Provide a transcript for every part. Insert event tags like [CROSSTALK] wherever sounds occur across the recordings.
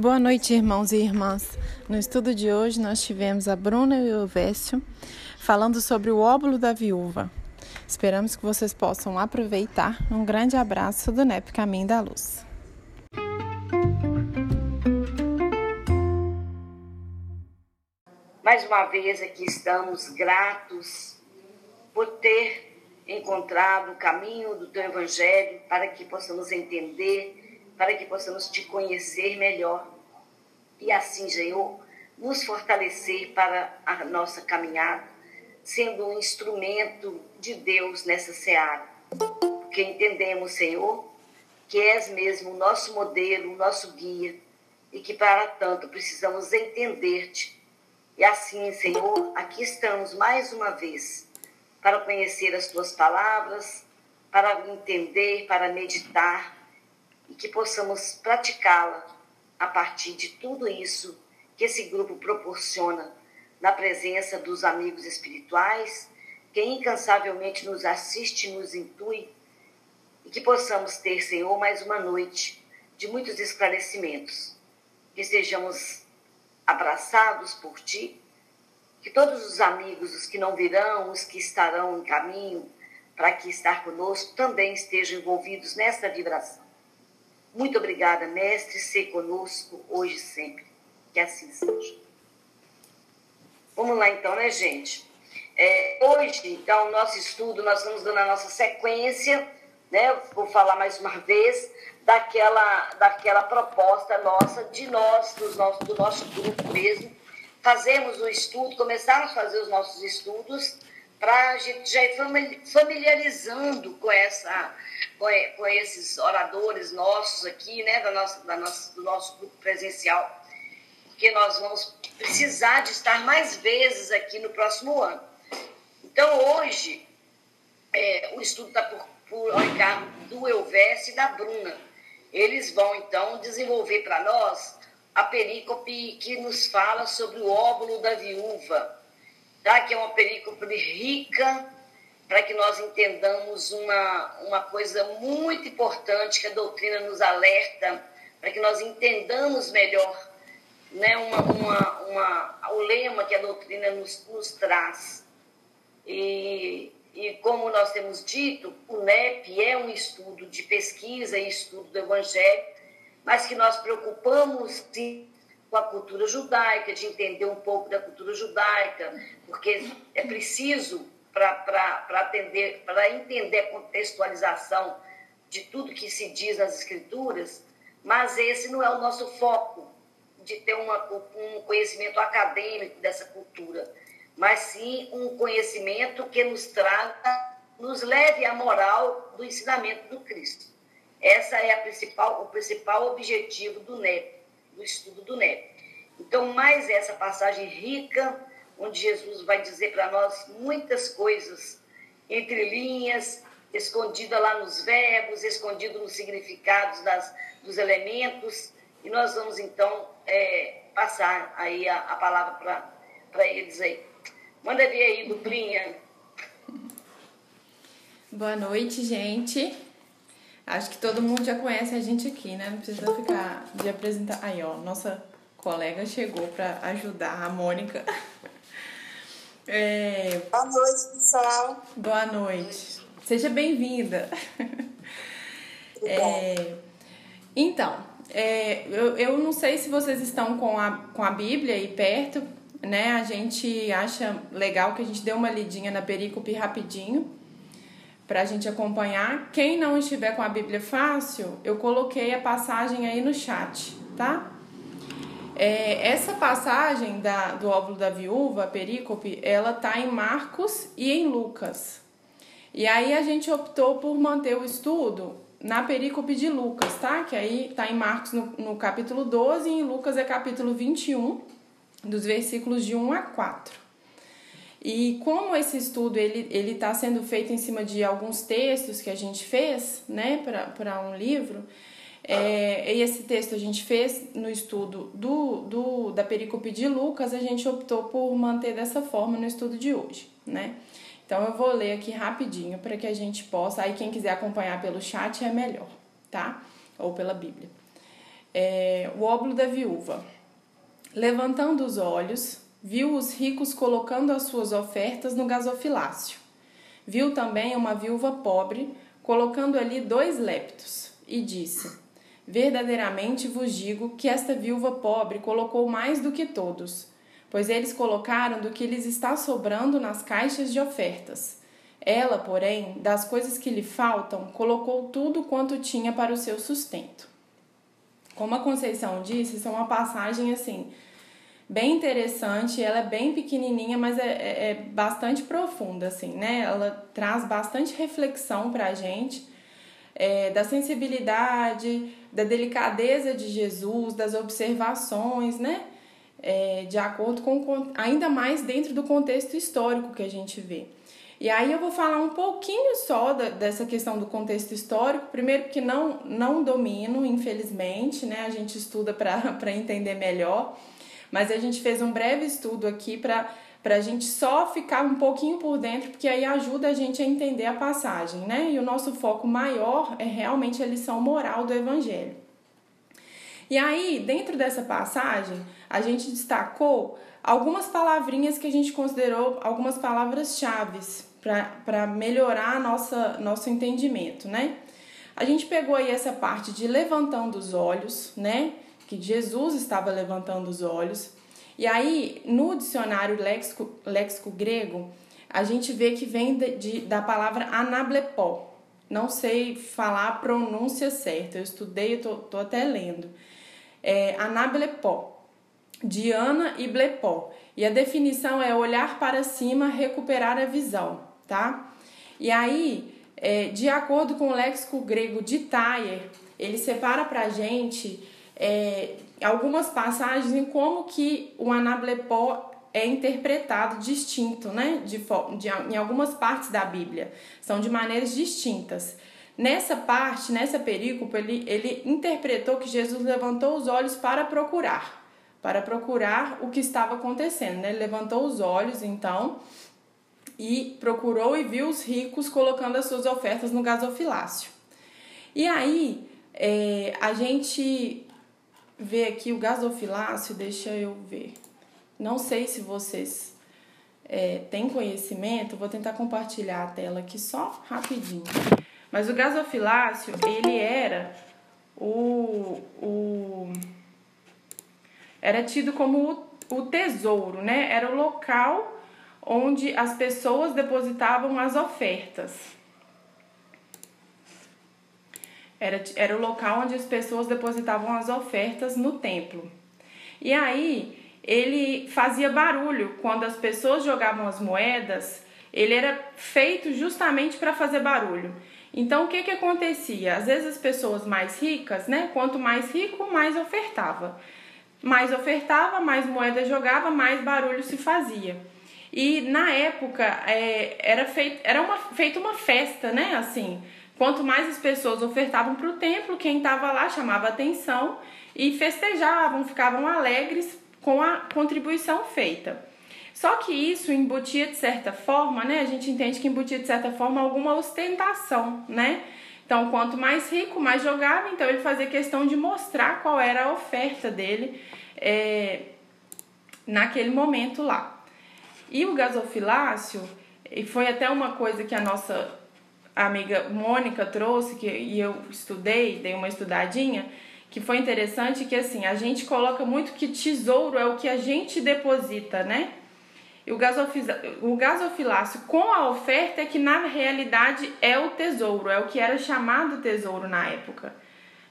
Boa noite, irmãos e irmãs. No estudo de hoje, nós tivemos a Bruna e o Vécio falando sobre o óvulo da viúva. Esperamos que vocês possam aproveitar. Um grande abraço do NEP Caminho da Luz. Mais uma vez aqui estamos gratos por ter encontrado o caminho do teu evangelho para que possamos entender, para que possamos te conhecer melhor e assim, Senhor, nos fortalecer para a nossa caminhada, sendo um instrumento de Deus nessa seara. Porque entendemos, Senhor, que és mesmo o nosso modelo, o nosso guia, e que para tanto precisamos entender-te. E assim, Senhor, aqui estamos mais uma vez para conhecer as tuas palavras, para entender, para meditar e que possamos praticá-la a partir de tudo isso que esse grupo proporciona na presença dos amigos espirituais, que incansavelmente nos assiste e nos intui, e que possamos ter, Senhor, mais uma noite de muitos esclarecimentos, que sejamos abraçados por Ti, que todos os amigos, os que não virão, os que estarão em caminho para aqui estar conosco, também estejam envolvidos nesta vibração. Muito obrigada, Mestre, ser conosco hoje e sempre. Que assim seja. Vamos lá então, né, gente? É, hoje, então, nosso estudo, nós estamos dando a nossa sequência, né? Vou falar mais uma vez daquela, daquela proposta nossa, de nós, do nosso, do nosso grupo mesmo, fazemos o estudo, começarmos a fazer os nossos estudos para a gente já ir familiarizando com essa com, esses oradores nossos aqui, né, da nossa, da nossa, do nosso grupo presencial, porque nós vamos precisar de estar mais vezes aqui no próximo ano. Então, hoje, é, o estudo está por, por encargo do Elvésio e da Bruna. Eles vão, então, desenvolver para nós a perícope que nos fala sobre o óvulo da viúva, tá? que é uma perícope rica para que nós entendamos uma, uma coisa muito importante que a doutrina nos alerta, para que nós entendamos melhor né, uma, uma, uma, o lema que a doutrina nos, nos traz. E, e como nós temos dito, o NEP é um estudo de pesquisa e estudo do Evangelho, mas que nós preocupamos sim, com a cultura judaica, de entender um pouco da cultura judaica, porque é preciso para entender a contextualização de tudo que se diz nas escrituras, mas esse não é o nosso foco de ter uma, um conhecimento acadêmico dessa cultura, mas sim um conhecimento que nos traga, nos leve à moral do ensinamento do Cristo. Essa é a principal, o principal objetivo do NEP, do estudo do NEP. Então, mais essa passagem rica onde Jesus vai dizer para nós muitas coisas, entre linhas, escondida lá nos verbos, escondido nos significados das, dos elementos, e nós vamos então é, passar aí a, a palavra para eles aí. Manda ver aí, duplinha. Boa noite, gente. Acho que todo mundo já conhece a gente aqui, né? Não precisa ficar de apresentar. Aí, ó, nossa colega chegou para ajudar a Mônica. [LAUGHS] É... Boa noite, pessoal. Boa noite. Seja bem-vinda. É... Então, é, eu, eu não sei se vocês estão com a, com a Bíblia aí perto, né? A gente acha legal que a gente dê uma lidinha na perícope rapidinho para a gente acompanhar. Quem não estiver com a Bíblia fácil, eu coloquei a passagem aí no chat, tá? É, essa passagem da, do óvulo da viúva, a perícope, ela tá em Marcos e em Lucas. E aí a gente optou por manter o estudo na perícope de Lucas, tá? Que aí tá em Marcos no, no capítulo 12 e em Lucas é capítulo 21, dos versículos de 1 a 4. E como esse estudo ele está sendo feito em cima de alguns textos que a gente fez, né, para um livro, é, esse texto a gente fez no estudo do, do, da perícope de Lucas, a gente optou por manter dessa forma no estudo de hoje, né? Então eu vou ler aqui rapidinho para que a gente possa, aí quem quiser acompanhar pelo chat é melhor, tá? Ou pela Bíblia. É, o óbolo da viúva. Levantando os olhos, viu os ricos colocando as suas ofertas no gasofilácio. Viu também uma viúva pobre colocando ali dois leptos e disse: Verdadeiramente vos digo que esta viúva pobre colocou mais do que todos, pois eles colocaram do que lhes está sobrando nas caixas de ofertas. Ela, porém, das coisas que lhe faltam, colocou tudo quanto tinha para o seu sustento. Como a Conceição disse, isso é uma passagem assim bem interessante. Ela é bem pequenininha, mas é, é, é bastante profunda, assim, né? Ela traz bastante reflexão para a gente é, da sensibilidade, da delicadeza de Jesus, das observações, né? É, de acordo com ainda mais dentro do contexto histórico que a gente vê. E aí eu vou falar um pouquinho só da, dessa questão do contexto histórico, primeiro porque não, não domino, infelizmente, né? A gente estuda para [LAUGHS] entender melhor, mas a gente fez um breve estudo aqui para para a gente só ficar um pouquinho por dentro, porque aí ajuda a gente a entender a passagem, né? E o nosso foco maior é realmente a lição moral do Evangelho. E aí, dentro dessa passagem, a gente destacou algumas palavrinhas que a gente considerou algumas palavras-chave para melhorar nossa, nosso entendimento, né? A gente pegou aí essa parte de levantando os olhos, né? Que Jesus estava levantando os olhos. E aí, no dicionário léxico, léxico grego, a gente vê que vem de, de, da palavra anablepó. Não sei falar a pronúncia certa, eu estudei, eu tô, tô até lendo. É anablepó, Diana e blepó. E a definição é olhar para cima, recuperar a visão tá? E aí, é, de acordo com o léxico grego de Thayer, ele separa pra gente é, algumas passagens em como que o anablepó é interpretado distinto, né? De, de, em algumas partes da Bíblia. São de maneiras distintas. Nessa parte, nessa perícope, ele, ele interpretou que Jesus levantou os olhos para procurar, para procurar o que estava acontecendo. Né? Ele levantou os olhos, então, e procurou e viu os ricos colocando as suas ofertas no gasofilácio. E aí, é, a gente vê aqui o gasofilácio, deixa eu ver. Não sei se vocês é, têm conhecimento, vou tentar compartilhar a tela aqui só rapidinho. Mas o gasofilácio, ele era o, o era tido como o, o tesouro, né? Era o local onde as pessoas depositavam as ofertas. Era, era o local onde as pessoas depositavam as ofertas no templo. E aí ele fazia barulho quando as pessoas jogavam as moedas, ele era feito justamente para fazer barulho. Então o que que acontecia? Às vezes as pessoas mais ricas, né, quanto mais rico, mais ofertava. Mais ofertava, mais moeda jogava, mais barulho se fazia. E na época é, era, feito, era uma, feita uma festa, né? Assim, quanto mais as pessoas ofertavam para o templo, quem estava lá chamava atenção e festejavam, ficavam alegres com a contribuição feita. Só que isso embutia de certa forma, né? A gente entende que embutia de certa forma alguma ostentação, né? Então, quanto mais rico, mais jogava, então ele fazia questão de mostrar qual era a oferta dele é, naquele momento lá. E o gasofilácio, foi até uma coisa que a nossa amiga Mônica trouxe, que e eu estudei, dei uma estudadinha, que foi interessante que assim, a gente coloca muito que tesouro é o que a gente deposita, né? E o, o gasofilácio com a oferta é que na realidade é o tesouro, é o que era chamado tesouro na época.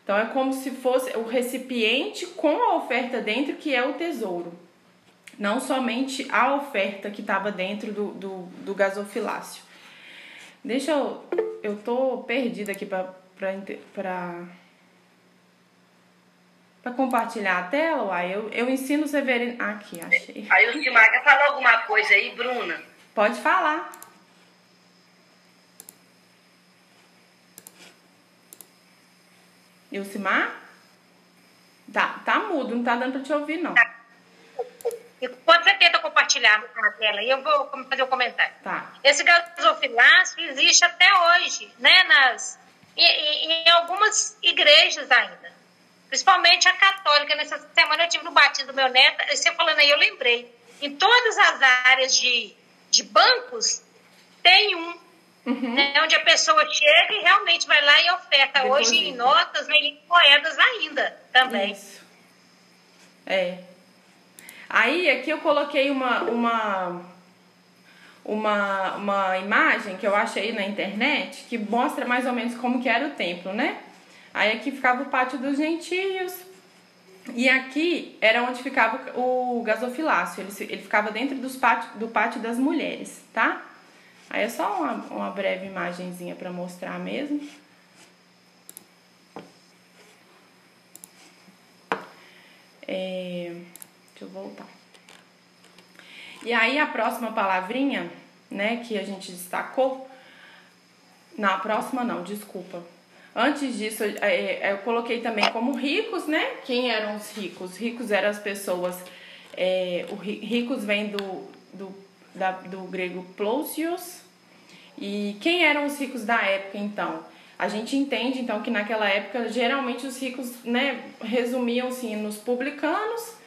Então é como se fosse o recipiente com a oferta dentro que é o tesouro não somente a oferta que estava dentro do, do, do, gasofilácio. Deixa eu. Eu tô perdida aqui para para para compartilhar a tela, uai, eu, eu ensino o Severino. Aqui, achei. Aí o quer falar alguma coisa aí, Bruna? Pode falar. Ilcimar? Tá, tá mudo, não tá dando pra te ouvir, não. Enquanto você tenta compartilhar a tela, eu vou fazer um comentário. Tá. Esse gasofilácio existe até hoje, né? Nas, em, em algumas igrejas ainda. principalmente a católica. Nessa semana eu tive no batismo do meu neto, você falando aí, eu lembrei. Em todas as áreas de, de bancos, tem um Uhum. Né, onde a pessoa chega e realmente vai lá e oferta. Deposita. Hoje em notas, né, em moedas ainda também. Isso. É. Aí aqui eu coloquei uma, uma, uma, uma imagem que eu achei na internet que mostra mais ou menos como que era o templo, né? Aí aqui ficava o pátio dos gentios. E aqui era onde ficava o gasofilácio. Ele, ele ficava dentro dos pátio, do pátio das mulheres, tá? Aí é só uma, uma breve imagenzinha para mostrar mesmo. É, deixa eu voltar. E aí a próxima palavrinha, né, que a gente destacou, na próxima não, desculpa. Antes disso, é, é, eu coloquei também como ricos, né? Quem eram os ricos? Ricos eram as pessoas. É, o ricos vem do, do da, do grego plousios. E quem eram os ricos da época, então? A gente entende, então, que naquela época, geralmente os ricos, né, resumiam-se nos publicanos,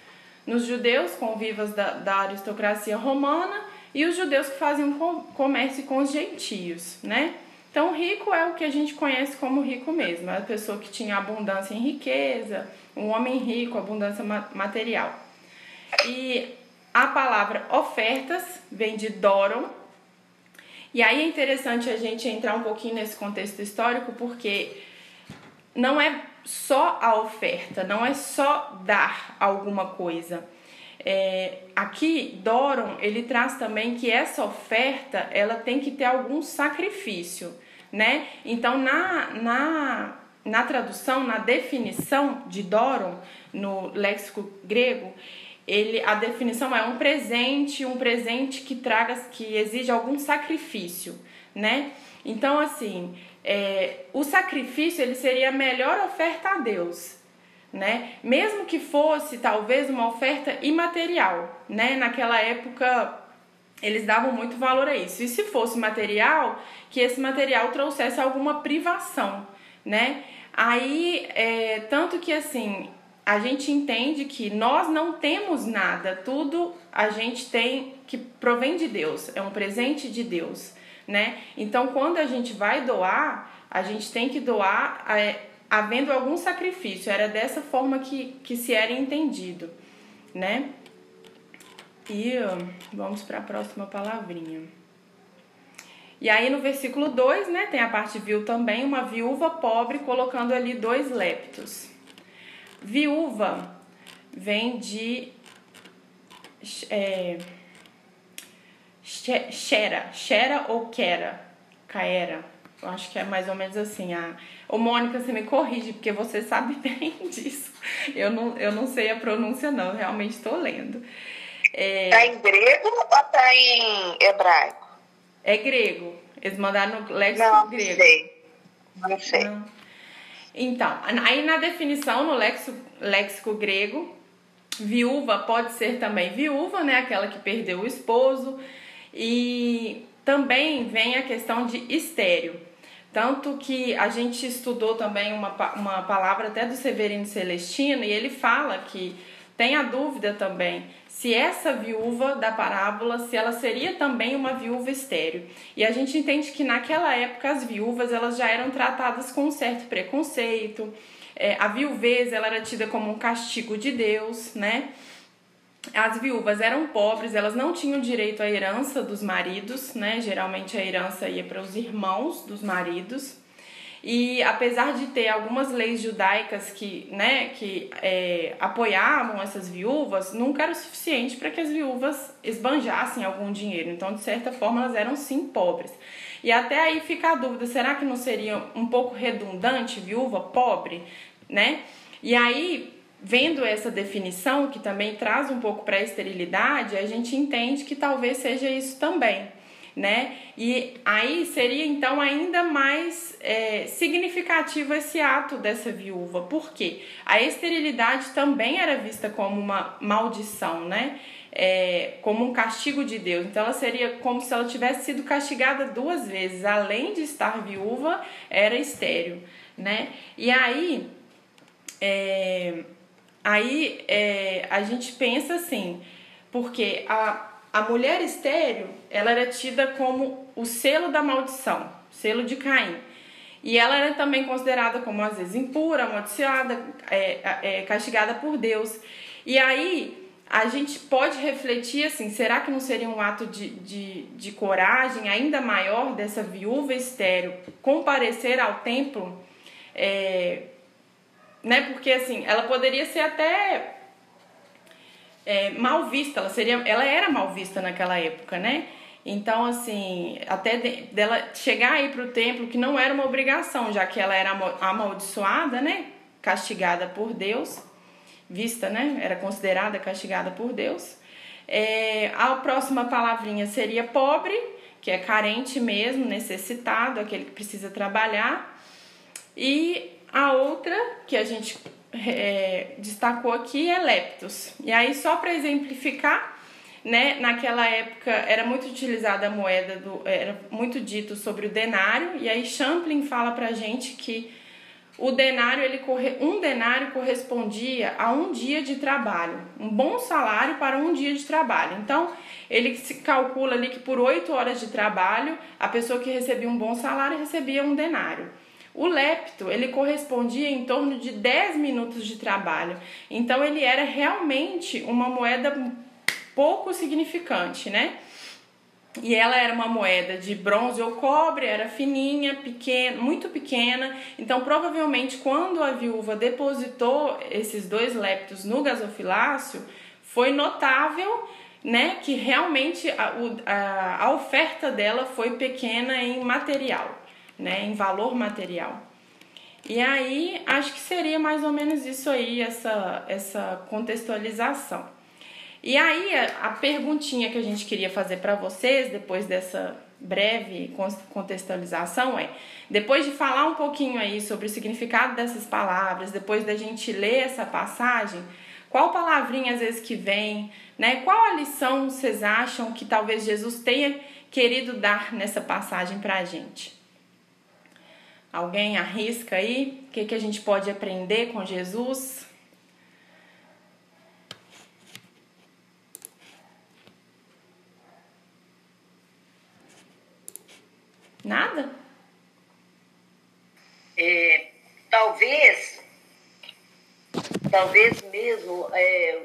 nos judeus, convivas da, da aristocracia romana, e os judeus que faziam comércio com os gentios, né? Então, rico é o que a gente conhece como rico mesmo, é a pessoa que tinha abundância em riqueza, um homem rico, abundância material. E a palavra ofertas vem de doron. E aí é interessante a gente entrar um pouquinho nesse contexto histórico, porque não é só a oferta, não é só dar alguma coisa. É, aqui, Doron, ele traz também que essa oferta, ela tem que ter algum sacrifício, né? Então, na, na, na tradução, na definição de Doron, no léxico grego, ele a definição é um presente, um presente que traga, que exige algum sacrifício, né? Então, assim, é, o sacrifício ele seria a melhor oferta a Deus, né? Mesmo que fosse talvez uma oferta imaterial, né? Naquela época eles davam muito valor a isso. E se fosse material, que esse material trouxesse alguma privação, né? Aí, é, tanto que assim, a gente entende que nós não temos nada, tudo a gente tem que provém de Deus, é um presente de Deus, né? Então, quando a gente vai doar, a gente tem que doar é, havendo algum sacrifício. Era dessa forma que, que se era entendido, né? E vamos para a próxima palavrinha. E aí no versículo 2, né, tem a parte viu também, uma viúva pobre colocando ali dois leptos. Viúva vem de é, xera, xera ou quera, caera. Eu acho que é mais ou menos assim. A... Ô, Mônica, você me corrige, porque você sabe [LAUGHS] bem disso. Eu não, eu não sei a pronúncia, não. realmente estou lendo. É... Tá em grego ou tá em hebraico? É grego. Eles mandaram no léxico não, grego. Não sei. Não sei. Não. Então, aí na definição, no léxico, léxico grego, viúva pode ser também viúva, né? Aquela que perdeu o esposo. E também vem a questão de estéreo. Tanto que a gente estudou também uma, uma palavra até do Severino Celestino, e ele fala que tem a dúvida também se essa viúva da parábola, se ela seria também uma viúva estéreo. E a gente entende que naquela época as viúvas elas já eram tratadas com um certo preconceito. É, a viuvez ela era tida como um castigo de Deus, né? As viúvas eram pobres, elas não tinham direito à herança dos maridos, né? Geralmente a herança ia para os irmãos dos maridos. E apesar de ter algumas leis judaicas que, né, que é, apoiavam essas viúvas, nunca era o suficiente para que as viúvas esbanjassem algum dinheiro. Então, de certa forma, elas eram sim pobres. E até aí fica a dúvida: será que não seria um pouco redundante viúva pobre, né? E aí, vendo essa definição, que também traz um pouco para a esterilidade, a gente entende que talvez seja isso também né? E aí seria então ainda mais é, significativo esse ato dessa viúva, porque a esterilidade também era vista como uma maldição, né? É, como um castigo de Deus. Então ela seria como se ela tivesse sido castigada duas vezes, além de estar viúva, era estéril, né? E aí É, aí é, a gente pensa assim, porque a, a mulher estéreo, ela era tida como o selo da maldição, selo de Caim. E ela era também considerada como, às vezes, impura, amaldiçoada, é, é, castigada por Deus. E aí a gente pode refletir assim: será que não seria um ato de, de, de coragem ainda maior dessa viúva estéreo comparecer ao templo? É, né? Porque assim, ela poderia ser até é, mal vista, ela, seria, ela era mal vista naquela época, né? Então, assim, até de, dela chegar aí para o templo, que não era uma obrigação, já que ela era amaldiçoada, né? Castigada por Deus, vista, né? Era considerada castigada por Deus. É, a próxima palavrinha seria pobre, que é carente mesmo, necessitado, aquele que precisa trabalhar. E a outra, que a gente é, destacou aqui, é leptos. E aí, só para exemplificar, né? Naquela época era muito utilizada a moeda do era muito dito sobre o denário e aí Champlin fala pra gente que o denário ele corre, um denário correspondia a um dia de trabalho, um bom salário para um dia de trabalho. Então, ele se calcula ali que por oito horas de trabalho, a pessoa que recebia um bom salário recebia um denário. O lepto, ele correspondia em torno de 10 minutos de trabalho. Então, ele era realmente uma moeda pouco significante, né? E ela era uma moeda de bronze ou cobre, era fininha, pequena, muito pequena. Então, provavelmente, quando a viúva depositou esses dois leptos no gasofilácio, foi notável, né, que realmente a, a, a oferta dela foi pequena em material, né, em valor material. E aí, acho que seria mais ou menos isso aí, essa, essa contextualização. E aí, a, a perguntinha que a gente queria fazer para vocês, depois dessa breve contextualização, é: depois de falar um pouquinho aí sobre o significado dessas palavras, depois da gente ler essa passagem, qual palavrinha às vezes que vem, né? Qual a lição vocês acham que talvez Jesus tenha querido dar nessa passagem para a gente? Alguém arrisca aí? O que, que a gente pode aprender com Jesus? Nada? É, talvez, talvez mesmo é,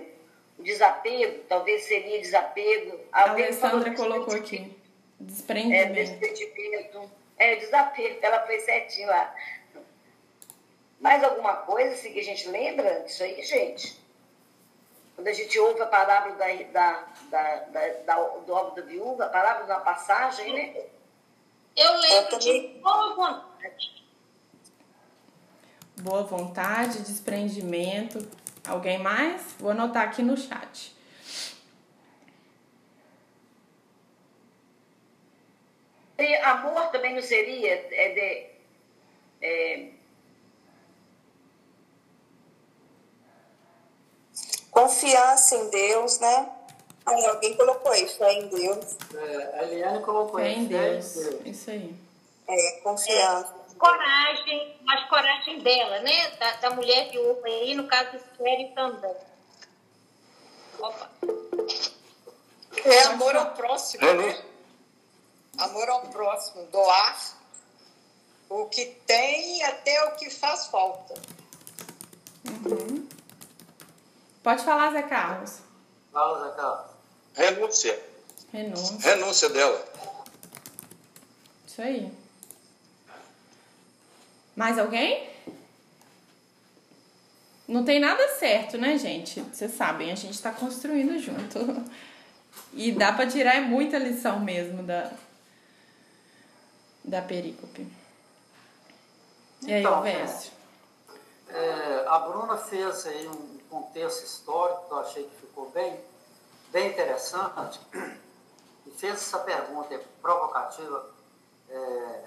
o desapego, talvez seria desapego. A Alessandra colocou aqui. Desprendimento. É, desprendimento. É, desapego, [LAUGHS] ela foi certinho lá. Mais alguma coisa assim, que a gente lembra disso aí, gente? Quando a gente ouve a palavra da, da, da, da, da do óbvio da viúva, a palavra da passagem, né? Eu lembro de boa vontade. Boa vontade, desprendimento. Alguém mais? Vou anotar aqui no chat. Amor também não seria é de, é... confiança em Deus, né? Aí alguém colocou isso, fé em Deus. É, a Eliane colocou fé em Deus. Deus. Isso aí. É, confiança. É, coragem, mas coragem dela, né? Da, da mulher viúva aí, no caso Sério também. Opa. É amor ao próximo, né? Amor ao próximo, doar o que tem até o que faz falta. Uhum. Pode falar, Zé Carlos. Fala, Zé Carlos. Renúncia. Renúncia. Renúncia dela. Isso aí. Mais alguém? Não tem nada certo, né, gente? Vocês sabem, a gente está construindo junto. E dá para tirar muita lição mesmo da, da perícope. E aí, então? É, é, a Bruna fez aí um contexto histórico que eu achei que ficou bem bem interessante e fez essa pergunta provocativa é,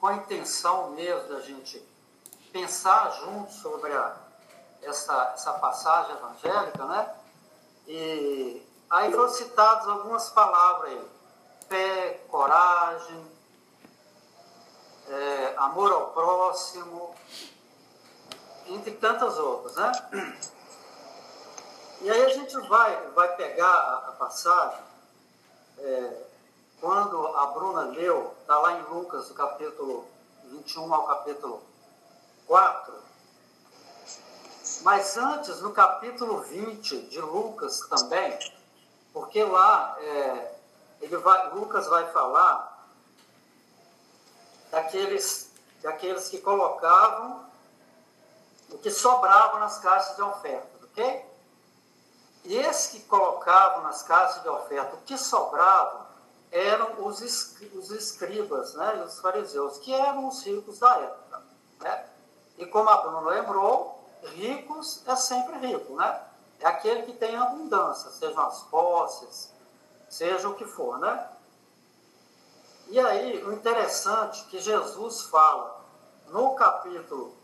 com a intenção mesmo da gente pensar junto sobre a, essa, essa passagem evangélica, né? E aí foram citadas algumas palavras aí, fé, coragem, é, amor ao próximo, entre tantas outras, né? E aí a gente vai, vai pegar a, passagem, é, quando a Bruna leu, está lá em Lucas, do capítulo 21 ao capítulo 4, mas antes, no capítulo 20 de Lucas também, porque lá é, ele vai, Lucas vai falar daqueles, daqueles que colocavam o que sobrava nas caixas de oferta, ok? E esses que colocavam nas caixas de oferta o que sobrava eram os, os escribas, né, os fariseus, que eram os ricos da época. Né? E como a Bruno lembrou, ricos é sempre rico, né? É aquele que tem abundância, sejam as posses, seja o que for, né? E aí, o interessante é que Jesus fala no capítulo,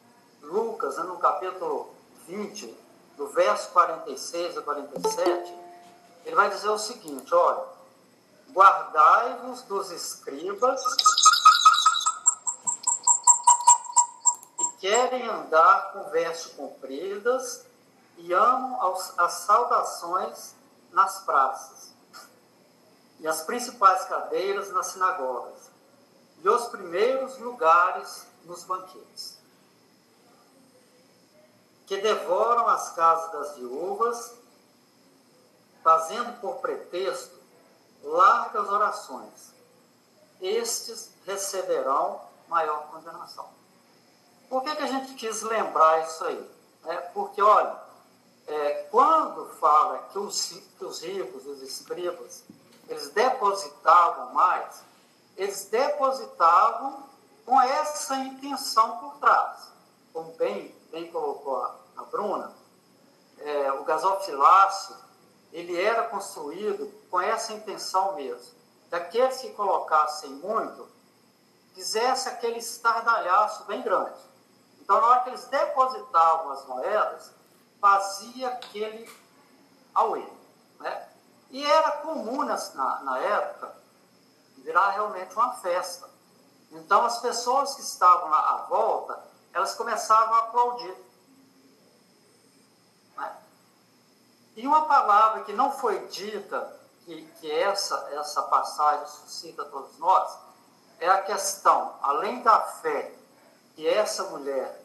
Lucas, no capítulo 20, do verso 46 a 47, ele vai dizer o seguinte: olha, guardai-vos dos escribas que querem andar com vestes compridas e amam as saudações nas praças e as principais cadeiras nas sinagogas e os primeiros lugares nos banquetes que devoram as casas das viúvas, fazendo por pretexto largas orações. Estes receberão maior condenação. Por que, que a gente quis lembrar isso aí? É porque, olha, é, quando fala que os, que os ricos, os escribas, eles depositavam mais, eles depositavam com essa intenção por trás. Como bem, bem colocou a, a Bruna, é, o gasofilácio, ele era construído com essa intenção mesmo. Daqueles que colocassem muito, fizesse aquele estardalhaço bem grande. Então, na hora que eles depositavam as moedas, fazia aquele auê. Né? E era comum na, na época virar realmente uma festa. Então, as pessoas que estavam à volta, elas começavam a aplaudir. E uma palavra que não foi dita, que, que essa, essa passagem suscita a todos nós, é a questão, além da fé, que essa mulher,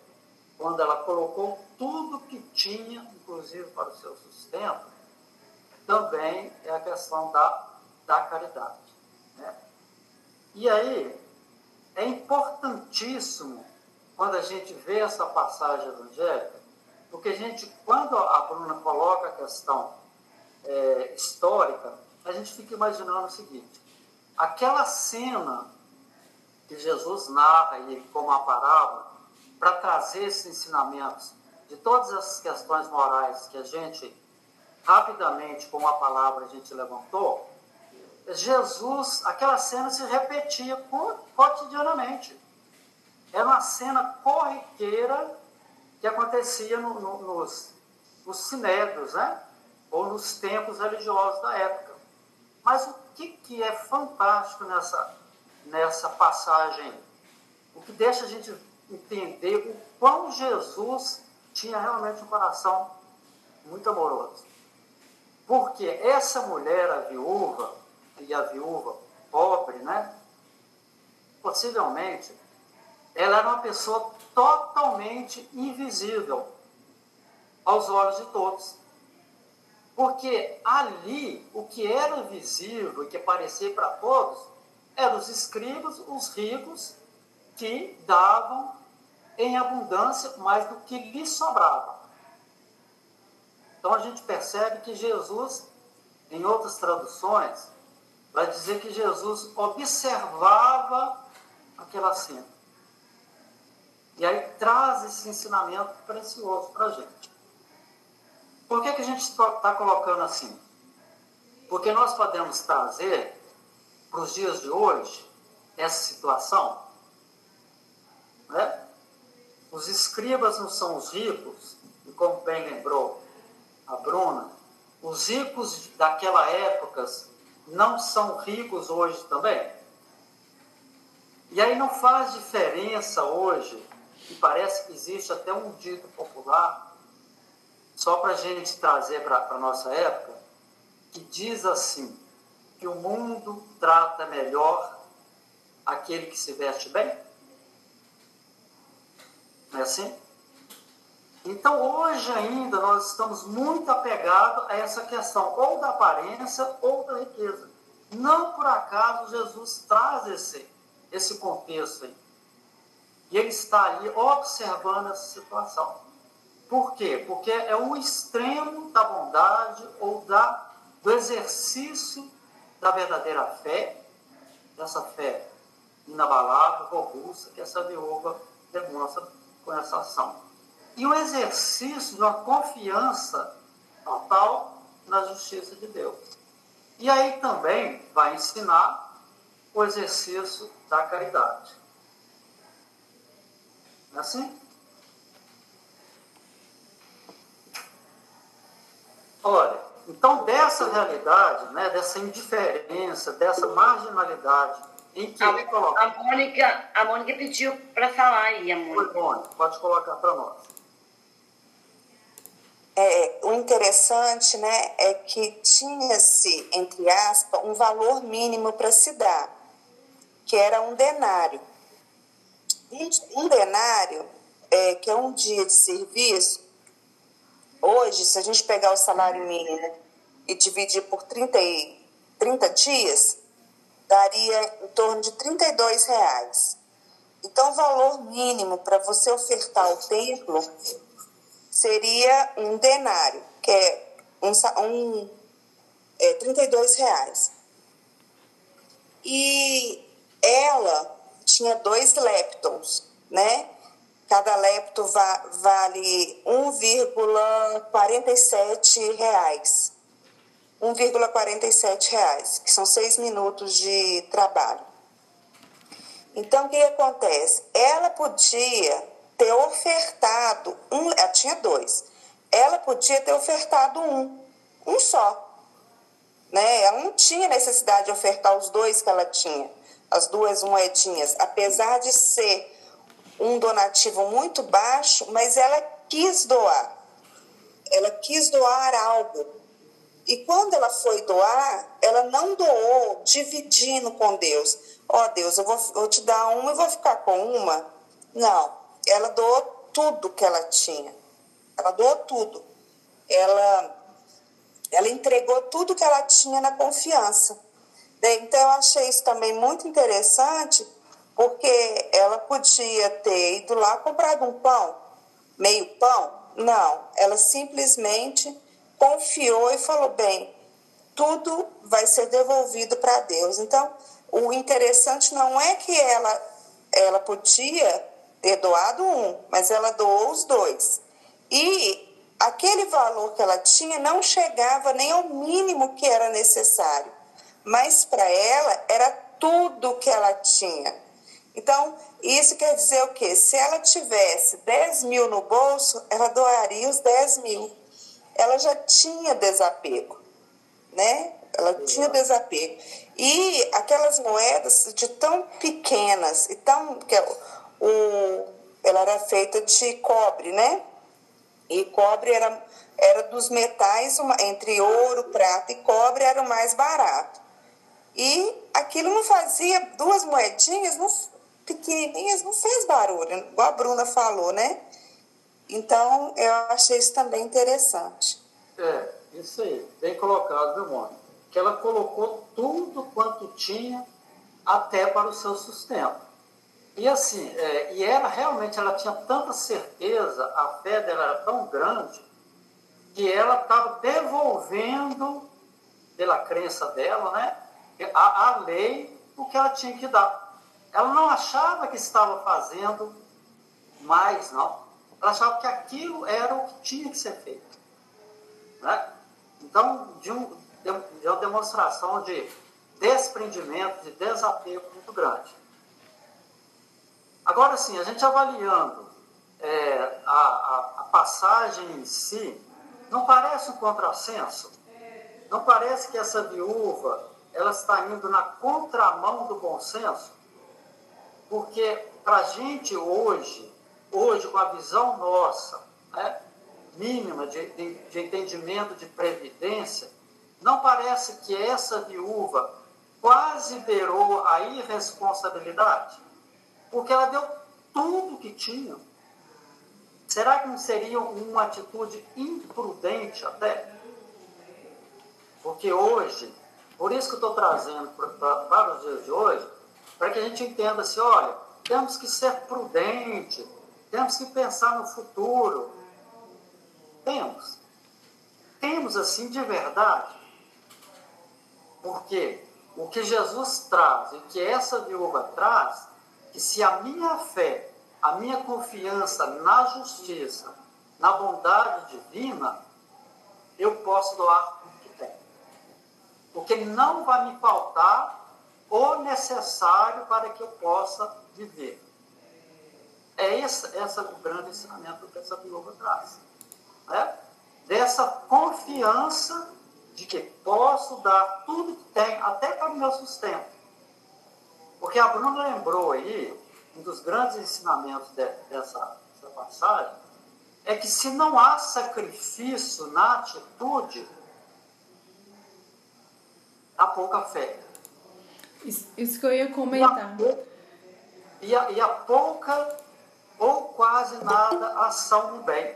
quando ela colocou tudo que tinha, inclusive para o seu sustento, também é a questão da, da caridade. Né? E aí, é importantíssimo, quando a gente vê essa passagem evangélica, porque a gente, quando a Bruna coloca a questão é, histórica, a gente fica imaginando o seguinte: aquela cena que Jesus narra e como a parábola, para trazer esses ensinamentos de todas essas questões morais que a gente, rapidamente, com a palavra, a gente levantou, Jesus, aquela cena se repetia cotidianamente. Era uma cena corriqueira que acontecia no, no, nos, nos sinédrios, né? ou nos templos religiosos da época. Mas o que, que é fantástico nessa, nessa passagem? O que deixa a gente entender o quão Jesus tinha realmente um coração muito amoroso. Porque essa mulher, a viúva, e a viúva pobre, né? Possivelmente, ela era uma pessoa totalmente invisível aos olhos de todos. Porque ali, o que era visível e que aparecia para todos, eram os escribas, os ricos, que davam em abundância mais do que lhe sobrava. Então a gente percebe que Jesus, em outras traduções, vai dizer que Jesus observava aquela cena. E aí traz esse ensinamento precioso para a gente. Por que, que a gente está colocando assim? Porque nós podemos trazer para os dias de hoje essa situação. Né? Os escribas não são os ricos, e como bem lembrou a Bruna, os ricos daquela época não são ricos hoje também. E aí não faz diferença hoje e parece que existe até um dito popular, só para a gente trazer para a nossa época, que diz assim, que o mundo trata melhor aquele que se veste bem? Não é assim? Então, hoje ainda, nós estamos muito apegados a essa questão, ou da aparência ou da riqueza. Não por acaso Jesus traz esse, esse contexto aí. E ele está ali observando essa situação. Por quê? Porque é o extremo da bondade ou da, do exercício da verdadeira fé, dessa fé inabalável, robusta, que essa viúva demonstra com essa ação. E o exercício de uma confiança total na justiça de Deus. E aí também vai ensinar o exercício da caridade. Não é assim? Olha, então dessa realidade, né, dessa indiferença, dessa marginalidade em que a, ele coloca. A Mônica, a Mônica pediu para falar aí, a Mônica. Oi, Mônica, pode colocar para nós. É, o interessante né, é que tinha-se, entre aspas, um valor mínimo para se dar, que era um denário. Um denário, é, que é um dia de serviço, hoje, se a gente pegar o salário mínimo e dividir por 30, 30 dias, daria em torno de 32 reais. Então, o valor mínimo para você ofertar ao templo seria um denário, que é um, um é, 32 reais. E ela tinha dois leptons, né? Cada lepto va vale 1,47 reais. 1,47 reais, que são seis minutos de trabalho. Então, o que acontece? Ela podia ter ofertado um, ela tinha dois. Ela podia ter ofertado um, um só. Né? Ela não tinha necessidade de ofertar os dois que ela tinha, as duas moedinhas, apesar de ser um donativo muito baixo, mas ela quis doar. Ela quis doar algo. E quando ela foi doar, ela não doou dividindo com Deus. Ó oh, Deus, eu vou, vou te dar uma e vou ficar com uma. Não ela doou tudo que ela tinha. Ela doou tudo. Ela, ela entregou tudo que ela tinha na confiança. Então, eu achei isso também muito interessante, porque ela podia ter ido lá comprado um pão, meio pão. Não, ela simplesmente confiou e falou: bem, tudo vai ser devolvido para Deus. Então, o interessante não é que ela, ela podia ter doado um, mas ela doou os dois. E aquele valor que ela tinha não chegava nem ao mínimo que era necessário, mas para ela era tudo que ela tinha. Então, isso quer dizer o quê? Se ela tivesse 10 mil no bolso, ela doaria os 10 mil. Ela já tinha desapego, né? Ela tinha desapego. E aquelas moedas de tão pequenas e tão. Que o, ela era feita de cobre, né? E cobre era, era dos metais, uma, entre ouro, prata e cobre, era o mais barato. E aquilo não fazia, duas moedinhas não, pequenininhas, não fez barulho, igual a Bruna falou, né? Então, eu achei isso também interessante. É, isso aí, bem colocado, meu irmão. Que ela colocou tudo quanto tinha até para o seu sustento. E assim, é, e ela realmente ela tinha tanta certeza, a fé dela era tão grande, que ela estava devolvendo, pela crença dela, né, a, a lei, o que ela tinha que dar. Ela não achava que estava fazendo mais, não. Ela achava que aquilo era o que tinha que ser feito. Né? Então, de, um, de uma demonstração de desprendimento, de desapego muito grande. Agora sim, a gente avaliando é, a, a, a passagem em si, não parece um contrassenso? Não parece que essa viúva ela está indo na contramão do bom senso? Porque para a gente hoje, hoje, com a visão nossa, né, mínima de, de, de entendimento de previdência, não parece que essa viúva quase beirou a irresponsabilidade? Porque ela deu tudo que tinha. Será que não seria uma atitude imprudente até? Porque hoje, por isso que eu estou trazendo para os dias de hoje, para que a gente entenda assim, olha, temos que ser prudente, temos que pensar no futuro. Temos. Temos assim de verdade. Porque o que Jesus traz e que essa viúva traz, que se a minha fé, a minha confiança na justiça, na bondade divina, eu posso doar tudo que tenho. Porque não vai me faltar o necessário para que eu possa viver. É esse, esse o grande ensinamento que essa viúva traz. Né? Dessa confiança de que posso dar tudo que tenho, até para o meu sustento. Porque a Bruna lembrou aí, um dos grandes ensinamentos de, dessa, dessa passagem, é que se não há sacrifício na atitude, há pouca fé. Isso, isso que eu ia comentar. E a, e a pouca ou quase nada ação no bem.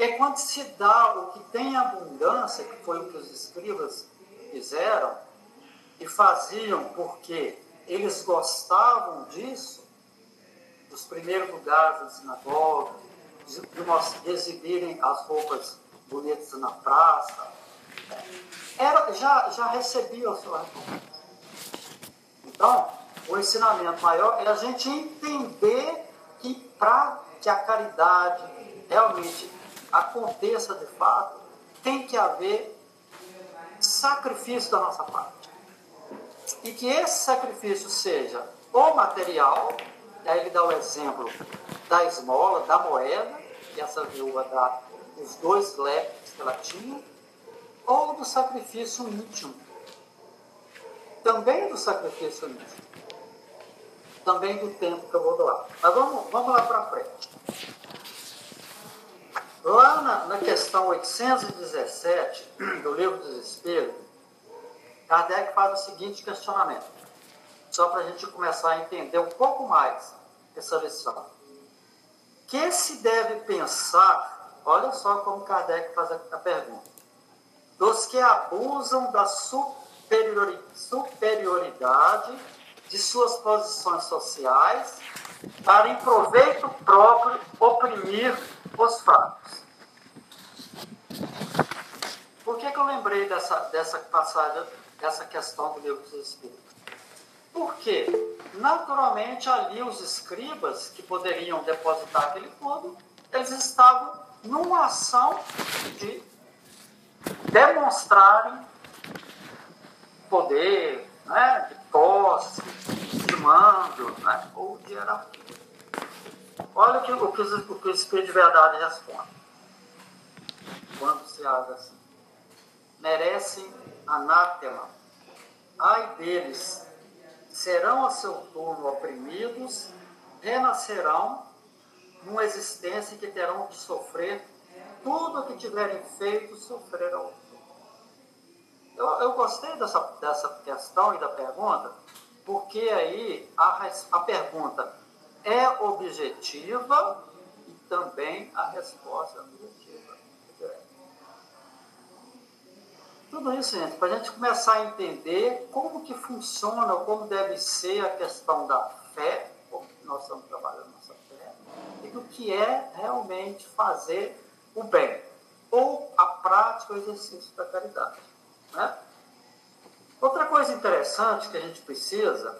É quando se dá o que tem abundância, que foi o que os escribas fizeram, e faziam porque eles gostavam disso, dos primeiros lugares da sinagoga, de, de exibirem as roupas bonitas na praça, era, já, já recebiam a sua recompensa. Então, o ensinamento maior é a gente entender que para que a caridade realmente aconteça de fato, tem que haver sacrifício da nossa parte. E que esse sacrifício seja o material, aí ele dá o exemplo da esmola, da moeda, que essa viúva dá os dois lepres que ela tinha, ou do sacrifício íntimo. Também do sacrifício íntimo. Também do tempo que eu vou doar. Mas vamos, vamos lá para frente. Lá na, na questão 817 do Livro dos Espíritos, Kardec faz o seguinte questionamento, só para a gente começar a entender um pouco mais essa lição. Que se deve pensar, olha só como Kardec faz a, pergunta, dos que abusam da superioridade de suas posições sociais para em proveito próprio oprimir os fracos. Por que, que eu lembrei dessa, dessa passagem, dessa questão do livro dos Espíritos? Porque, naturalmente, ali os escribas que poderiam depositar aquele fundo, eles estavam numa ação de demonstrarem poder, né, de posse, de mando, né, ou de hierarquia. Olha o que, o que, o que o Espírito de Verdade responde. Quando se haja assim. Merecem anátema. Ai deles, serão a seu turno oprimidos, renascerão numa existência que terão de sofrer tudo o que tiverem feito, sofrerão. Eu, eu gostei dessa, dessa questão e da pergunta, porque aí a, a pergunta é objetiva e também a resposta é objetiva. Tudo isso, gente, para a gente começar a entender como que funciona, como deve ser a questão da fé, como nós estamos trabalhando nossa fé, e o que é realmente fazer o bem, ou a prática, o exercício da caridade. Né? Outra coisa interessante que a gente precisa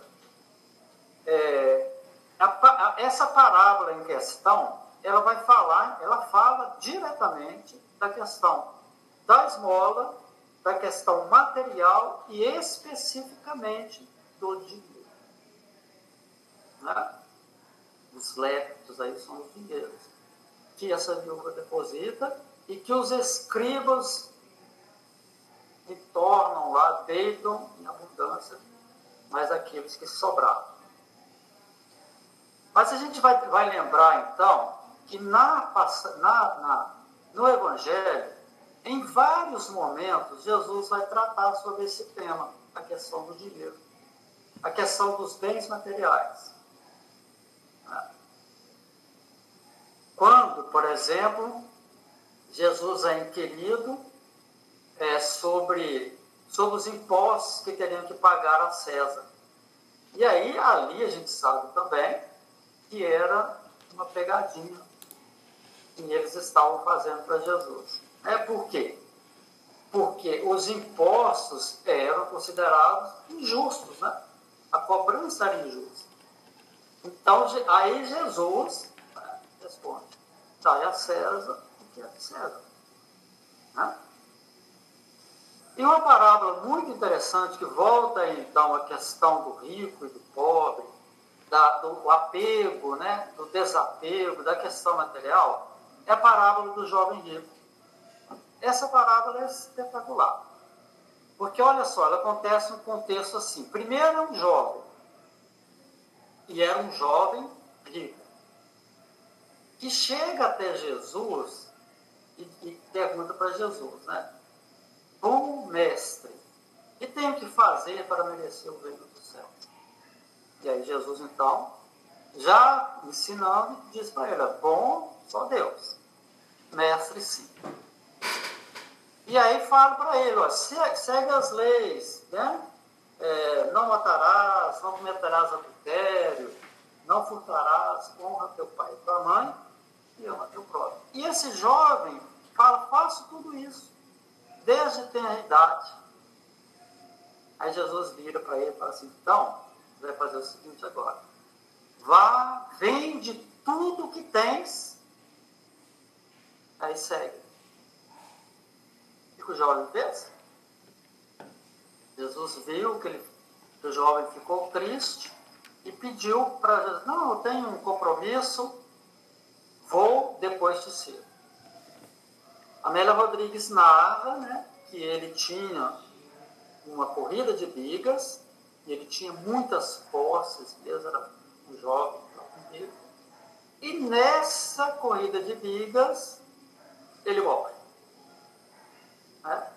é a, a, essa parábola em questão, ela vai falar, ela fala diretamente da questão da esmola, da questão material e especificamente do dinheiro. Né? Os leptos aí são os dinheiros que essa viúva deposita e que os escribas tornam lá, deitam em abundância, mas aqueles que sobraram. Mas a gente vai, vai lembrar, então, que na, na, na, no Evangelho, em vários momentos, Jesus vai tratar sobre esse tema, a questão do dinheiro, a questão dos bens materiais. Quando, por exemplo, Jesus é inquirido é, sobre, sobre os impostos que teriam que pagar a César. E aí, ali a gente sabe também que era uma pegadinha que eles estavam fazendo para Jesus. É por quê? Porque os impostos eram considerados injustos, né? A cobrança era injusta. Então, aí Jesus responde: dai a César o que é de César. Né? E uma parábola muito interessante que volta então à questão do rico e do pobre, da, do apego, né, do desapego, da questão material, é a parábola do jovem rico. Essa parábola é espetacular. Porque olha só, ela acontece num contexto assim. Primeiro é um jovem. E era um jovem rico. Que chega até Jesus e, e pergunta para Jesus, né? Bom mestre, o que tenho que fazer para merecer o reino do céu? E aí Jesus então, já ensinando, diz para ele, bom só Deus. Mestre sim. E aí fala para ele, ó, segue as leis, né? É, não matarás, não cometerás adultério, não furtarás, honra teu pai e tua mãe e ama teu próximo. E esse jovem fala, faço tudo isso, desde ter a idade. Aí Jesus vira para ele e fala assim, então, vai fazer o seguinte agora, vá, vende tudo que tens, aí segue que o jovem fez? Jesus viu que, ele, que o jovem ficou triste e pediu para Jesus: Não, eu tenho um compromisso, vou depois de ser. Amélia Rodrigues narra né, que ele tinha uma corrida de bigas, e ele tinha muitas posses, mesmo era um jovem e nessa corrida de bigas ele morre. Né?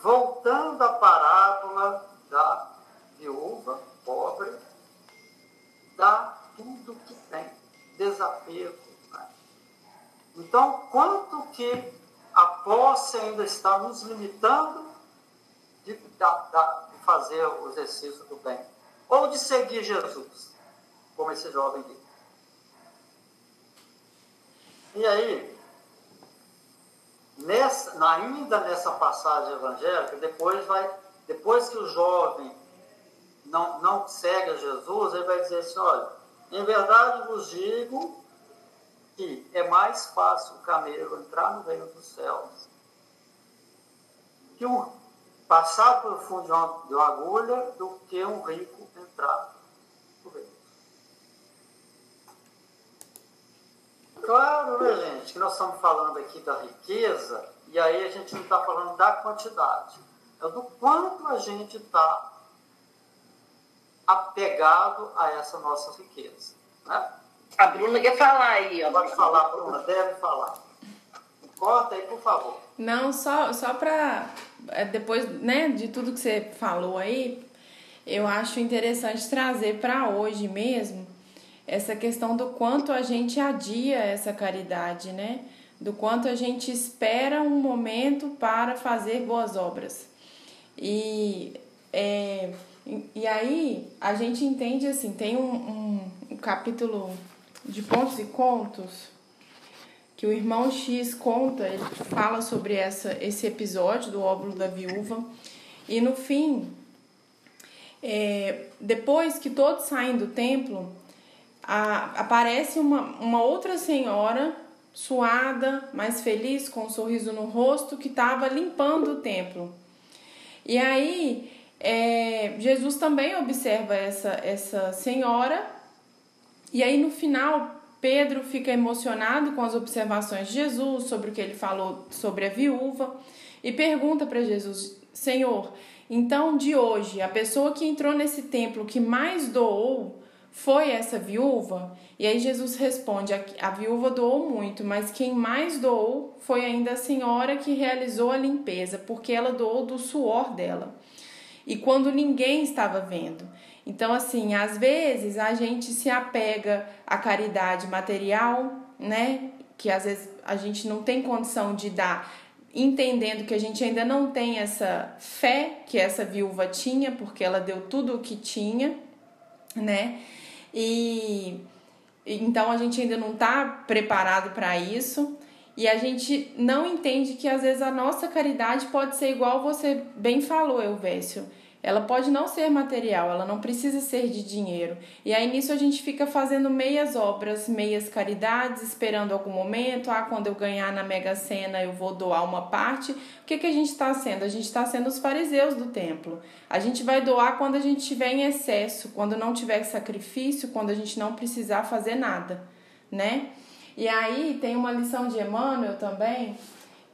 Voltando à parábola da viúva pobre, dá tudo que tem, desapego. Né? Então, quanto que a posse ainda está nos limitando de, de fazer o exercício do bem? Ou de seguir Jesus, como esse jovem disse. E aí, Nessa, ainda nessa passagem evangélica, depois, vai, depois que o jovem não, não segue a Jesus, ele vai dizer assim: olha, em verdade vos digo que é mais fácil o camelo entrar no reino dos céus que um passar pelo fundo de uma, de uma agulha do que um rico entrar no reino. Claro, né, gente, que nós estamos falando aqui da riqueza, e aí a gente não está falando da quantidade, é do quanto a gente está apegado a essa nossa riqueza. Né? A Bruna quer falar aí. Ó. Pode falar, Bruna, deve falar. Corta aí, por favor. Não, só, só para. É, depois né, de tudo que você falou aí, eu acho interessante trazer para hoje mesmo essa questão do quanto a gente adia essa caridade, né? Do quanto a gente espera um momento para fazer boas obras. E, é, e aí a gente entende assim, tem um, um, um capítulo de pontos e contos que o irmão X conta, ele fala sobre essa, esse episódio do óbolo da viúva. E no fim, é, depois que todos saem do templo, a, aparece uma, uma outra senhora suada, mais feliz, com um sorriso no rosto, que estava limpando o templo. E aí é, Jesus também observa essa, essa senhora, e aí no final Pedro fica emocionado com as observações de Jesus sobre o que ele falou sobre a viúva e pergunta para Jesus: Senhor, então de hoje, a pessoa que entrou nesse templo que mais doou foi essa viúva? E aí Jesus responde: a, a viúva doou muito, mas quem mais doou foi ainda a senhora que realizou a limpeza, porque ela doou do suor dela. E quando ninguém estava vendo. Então, assim, às vezes a gente se apega à caridade material, né? Que às vezes a gente não tem condição de dar, entendendo que a gente ainda não tem essa fé que essa viúva tinha, porque ela deu tudo o que tinha, né? E então a gente ainda não está preparado para isso. E a gente não entende que às vezes a nossa caridade pode ser igual você bem falou, Elvésio. Ela pode não ser material, ela não precisa ser de dinheiro. E aí nisso a gente fica fazendo meias obras, meias caridades, esperando algum momento. Ah, quando eu ganhar na Mega Sena eu vou doar uma parte. O que, que a gente está sendo? A gente está sendo os fariseus do templo. A gente vai doar quando a gente estiver em excesso, quando não tiver sacrifício, quando a gente não precisar fazer nada, né? E aí tem uma lição de Emmanuel também,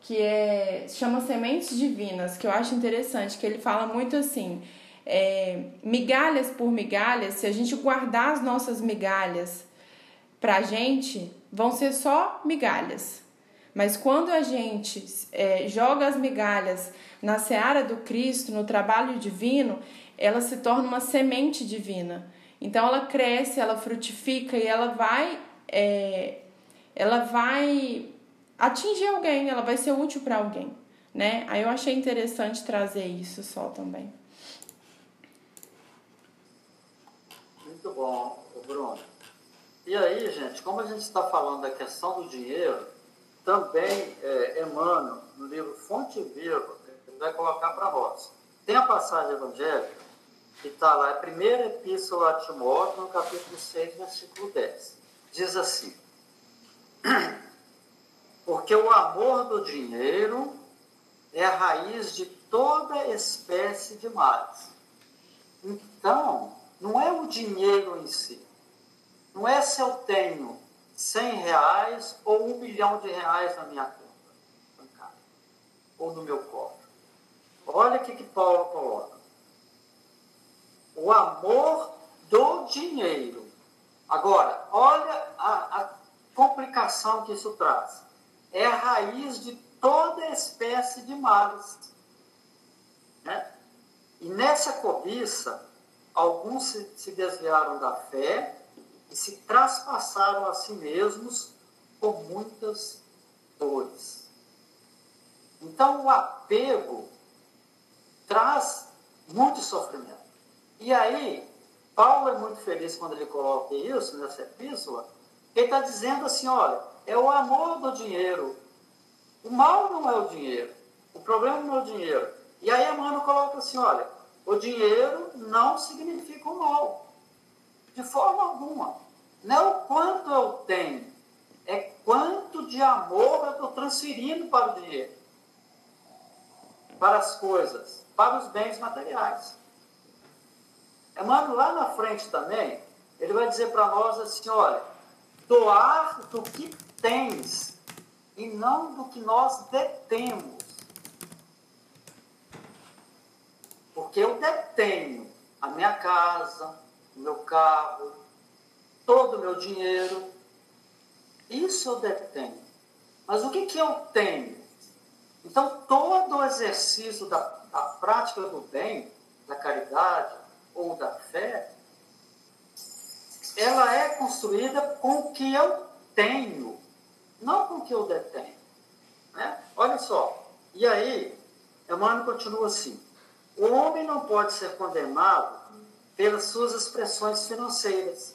que é chama Sementes Divinas, que eu acho interessante, que ele fala muito assim, é, migalhas por migalhas, se a gente guardar as nossas migalhas pra gente, vão ser só migalhas. Mas quando a gente é, joga as migalhas na seara do Cristo, no trabalho divino, ela se torna uma semente divina. Então ela cresce, ela frutifica e ela vai, é, ela vai atingir alguém, ela vai ser útil para alguém, né? Aí eu achei interessante trazer isso só também. Muito bom, Bruno. E aí, gente, como a gente está falando da questão do dinheiro, também é, Emmanuel, no livro Fonte Viva, ele vai colocar para nós. Tem a passagem evangélica que está lá, é a primeira epístola a Timóteo, no capítulo 6, versículo 10. Diz assim: [CLEARS THROAT] Porque o amor do dinheiro é a raiz de toda espécie de males. Então, não é o dinheiro em si. Não é se eu tenho 100 reais ou um milhão de reais na minha conta bancária ou no meu cofre. Olha o que, que Paulo coloca. O amor do dinheiro. Agora, olha a, a complicação que isso traz é a raiz de toda espécie de males. Né? E nessa cobiça, alguns se, se desviaram da fé e se traspassaram a si mesmos com muitas dores. Então, o apego traz muito sofrimento. E aí, Paulo é muito feliz quando ele coloca isso nessa epístola, ele está dizendo assim: olha, é o amor do dinheiro. O mal não é o dinheiro. O problema não é o dinheiro. E aí Emmanuel coloca assim: olha, o dinheiro não significa o mal. De forma alguma. Não é o quanto eu tenho, é quanto de amor eu estou transferindo para o dinheiro, para as coisas, para os bens materiais. Emmanuel, lá na frente também, ele vai dizer para nós assim: olha, doar do que tens e não do que nós detemos. Porque eu detenho a minha casa, o meu carro, todo o meu dinheiro. Isso eu detenho. Mas o que, que eu tenho? Então, todo o exercício da, da prática do bem, da caridade ou da fé, ela é construída com o que eu tenho não com o que eu detenho. Né? Olha só, e aí, Emmanuel continua assim: o homem não pode ser condenado pelas suas expressões financeiras,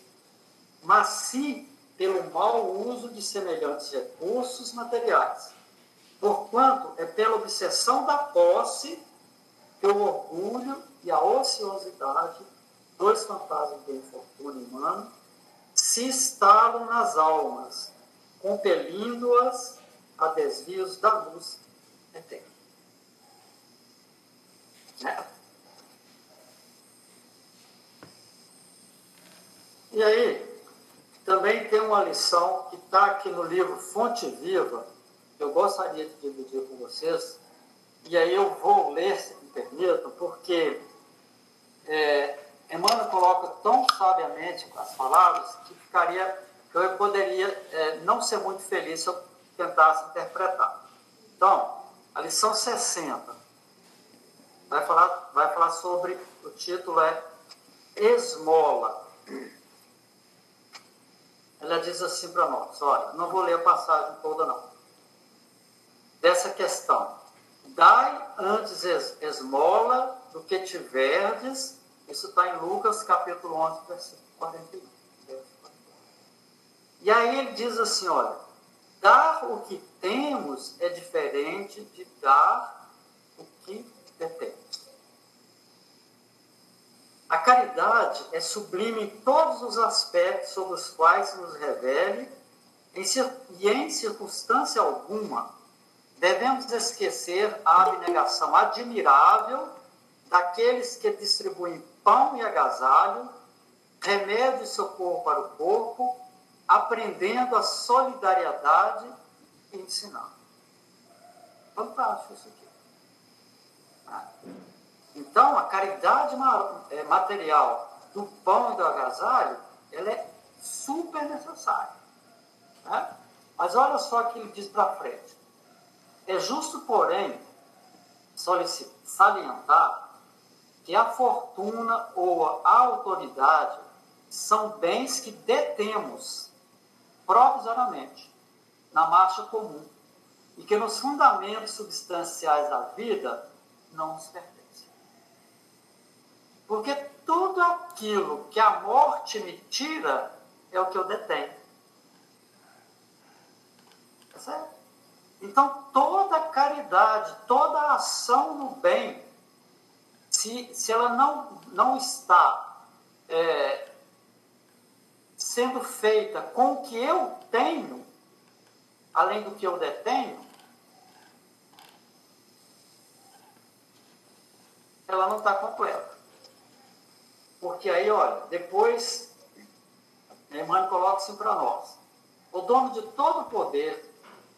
mas sim pelo mau uso de semelhantes recursos materiais. Porquanto é pela obsessão da posse que o orgulho e a ociosidade, dois fantasmas do infortúnio humano, se instalam nas almas compelindo-as a desvios da luz eterna. Né? E aí, também tem uma lição que está aqui no livro Fonte Viva, que eu gostaria de dividir com vocês, e aí eu vou ler, se me permitam, porque é, Emmanuel coloca tão sabiamente as palavras que ficaria, que eu poderia é, não ser muito feliz se eu tentasse interpretar. Então, a lição 60 vai falar, vai falar sobre, o título é Esmola. Ela diz assim para nós, olha, não vou ler a passagem toda não, dessa questão. Dai antes esmola do que tiverdes, isso está em Lucas capítulo 11, versículo 41. E aí ele diz assim, olha, dar o que temos é diferente de dar o que detemos. A caridade é sublime em todos os aspectos sobre os quais nos revele, e em circunstância alguma devemos esquecer a abnegação admirável daqueles que distribuem pão e agasalho, remédio e socorro para o corpo, aprendendo a solidariedade e ensinando. Fantástico isso aqui. Ah. Então, a caridade é, material do pão e do agasalho, ela é super necessária. Né? Mas olha só o que ele diz para frente. É justo, porém, salientar que a fortuna ou a autoridade são bens que detemos provisoriamente na marcha comum e que nos fundamentos substanciais da vida não nos pertencem. Porque tudo aquilo que a morte me tira é o que eu detenho. Tá certo? Então, toda caridade, toda ação no bem, se, se ela não, não está é, sendo feita com o que eu tenho, além do que eu detenho, ela não está completa. Porque aí, olha, depois, Emmanuel coloca assim para nós: o dono de todo o poder,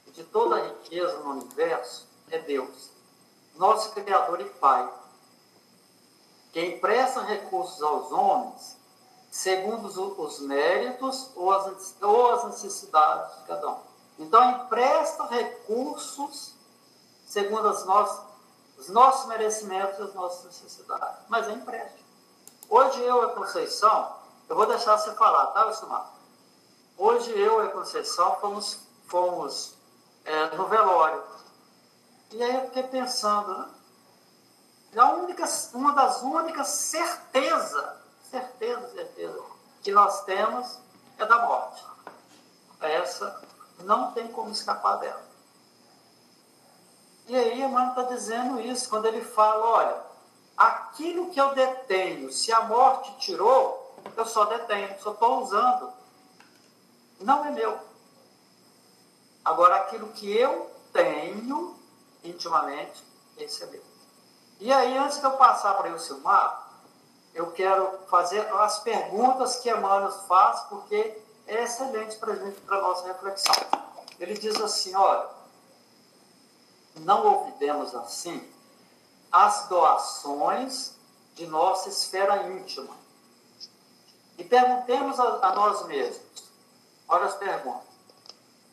de toda a riqueza no universo é Deus, nosso Criador e Pai, que empresta recursos aos homens segundo os, méritos ou as, ou as necessidades de cada um. Então, empresta recursos segundo as nossas, os nossos merecimentos e as nossas necessidades. Mas é empréstimo. Hoje eu e a Conceição, eu vou deixar você falar, tá, Wilson Hoje eu e a Conceição fomos, fomos é, no velório. E aí eu fiquei pensando, né? A única, uma das únicas certezas, certeza, certeza, que nós temos é da morte. Essa não tem como escapar dela. E aí Emmanuel está dizendo isso, quando ele fala, olha, aquilo que eu detenho, se a morte tirou, eu só detenho, só estou usando. Não é meu. Agora, aquilo que eu tenho intimamente, esse é meu. E aí, antes de eu passar para o Silmar, eu quero fazer as perguntas que Emmanuel faz, porque é excelente para a nossa reflexão. Ele diz assim: olha, não ouvidemos assim as doações de nossa esfera íntima. E perguntemos a, a nós mesmos: olha as perguntas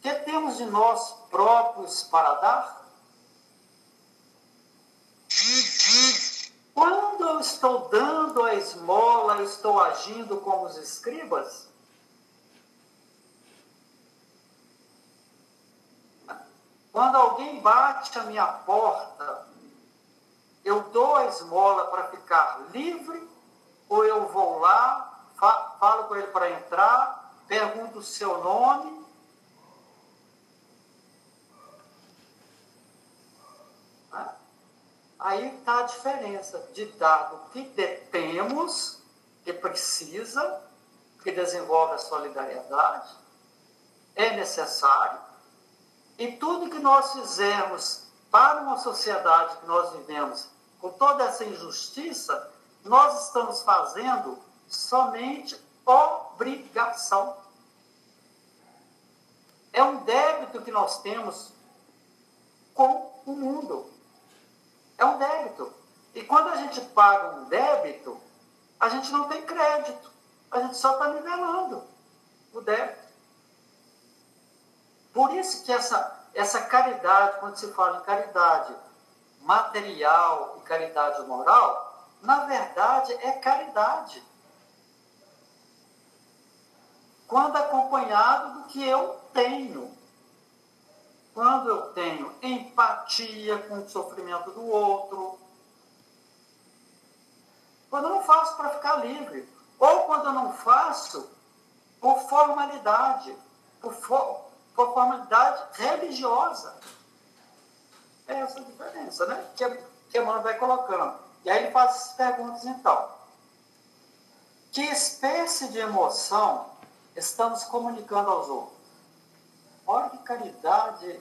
que temos de nós próprios para dar? Quando eu estou dando a esmola, estou agindo como os escribas? Quando alguém bate a minha porta, eu dou a esmola para ficar livre, ou eu vou lá, falo com ele para entrar, pergunto o seu nome Aí está a diferença de dado que detemos, que precisa, que desenvolve a solidariedade, é necessário, e tudo que nós fizermos para uma sociedade que nós vivemos com toda essa injustiça, nós estamos fazendo somente obrigação. É um débito que nós temos com o mundo. É um débito. E quando a gente paga um débito, a gente não tem crédito. A gente só está nivelando o débito. Por isso que essa, essa caridade, quando se fala em caridade material e caridade moral, na verdade é caridade. Quando acompanhado do que eu tenho. Quando eu tenho empatia com o sofrimento do outro. Quando eu não faço para ficar livre. Ou quando eu não faço por formalidade, por, por formalidade religiosa. É essa a diferença, né? Que, que Emmanuel vai colocando. E aí ele faz as perguntas, então. Que espécie de emoção estamos comunicando aos outros? Olha que caridade.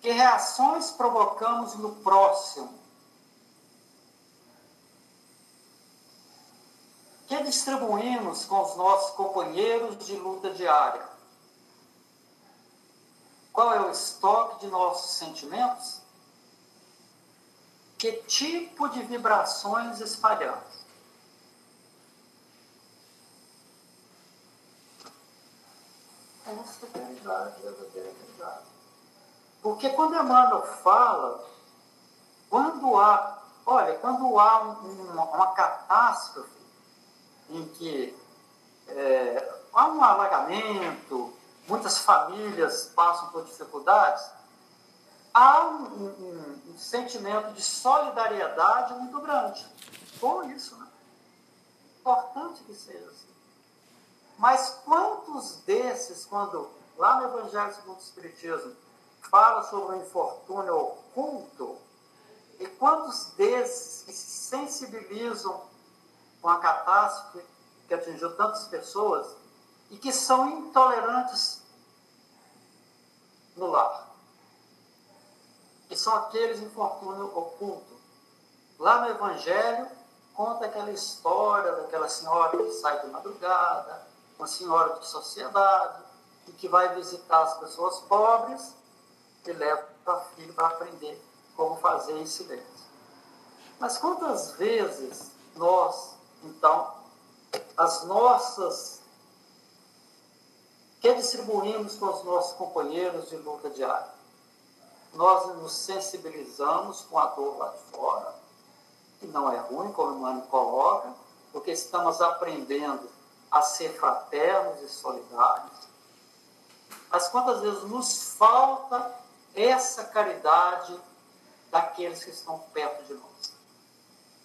Que reações provocamos no próximo? Que distribuímos com os nossos companheiros de luta diária? Qual é o estoque de nossos sentimentos? Que tipo de vibrações espalhamos? Verdadeira. Porque quando Emmanuel fala, quando há, olha, quando há um, uma, uma catástrofe em que é, há um alagamento, muitas famílias passam por dificuldades, há um, um, um sentimento de solidariedade muito grande. Bom isso, né? Importante que seja assim. Mas quantos desses, quando lá no Evangelho segundo o Espiritismo fala sobre o infortúnio oculto, e quantos desses que se sensibilizam com a catástrofe que atingiu tantas pessoas e que são intolerantes no lar? Que são aqueles infortúnio oculto. Lá no Evangelho, conta aquela história daquela senhora que sai de madrugada, uma senhora de sociedade, e que vai visitar as pessoas pobres e leva para filho para aprender como fazer em silêncio. Mas quantas vezes nós, então, as nossas que distribuímos com os nossos companheiros de luta diária? Nós nos sensibilizamos com a dor lá de fora, que não é ruim, como o Mano coloca, porque estamos aprendendo a ser fraternos e solidários. Mas quantas vezes nos falta essa caridade daqueles que estão perto de nós?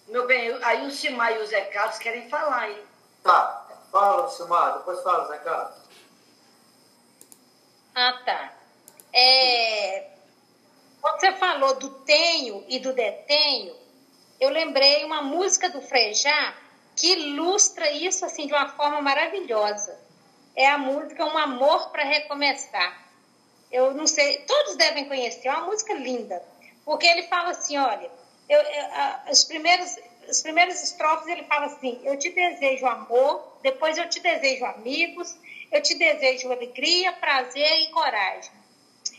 Meu bem, aí o Simar e o Zé Carlos querem falar, hein? Tá, fala, Simar, depois fala, Zé Carlos. Ah, tá. É, quando você falou do tenho e do detenho, eu lembrei uma música do Frejá que ilustra isso assim de uma forma maravilhosa. É a música Um Amor para Recomeçar. Eu não sei, todos devem conhecer, é uma música linda, porque ele fala assim, olha, eu, eu, as primeiras estrofes ele fala assim: Eu te desejo amor, depois eu te desejo amigos, eu te desejo alegria, prazer e coragem.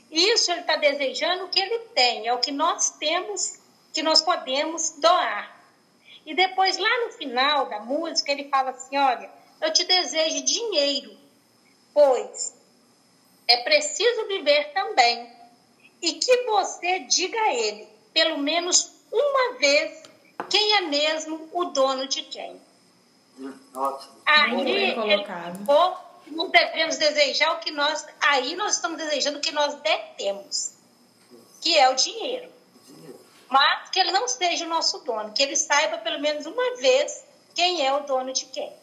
Isso ele está desejando o que ele tem, é o que nós temos, que nós podemos doar. E depois, lá no final da música, ele fala assim: Olha, eu te desejo dinheiro, pois é preciso viver também. E que você diga a ele, pelo menos uma vez, quem é mesmo o dono de quem. Hum, ótimo. Aí, ele não devemos desejar o que nós. Aí nós estamos desejando o que nós detemos, que é o dinheiro mas que ele não seja o nosso dono, que ele saiba pelo menos uma vez quem é o dono de quem.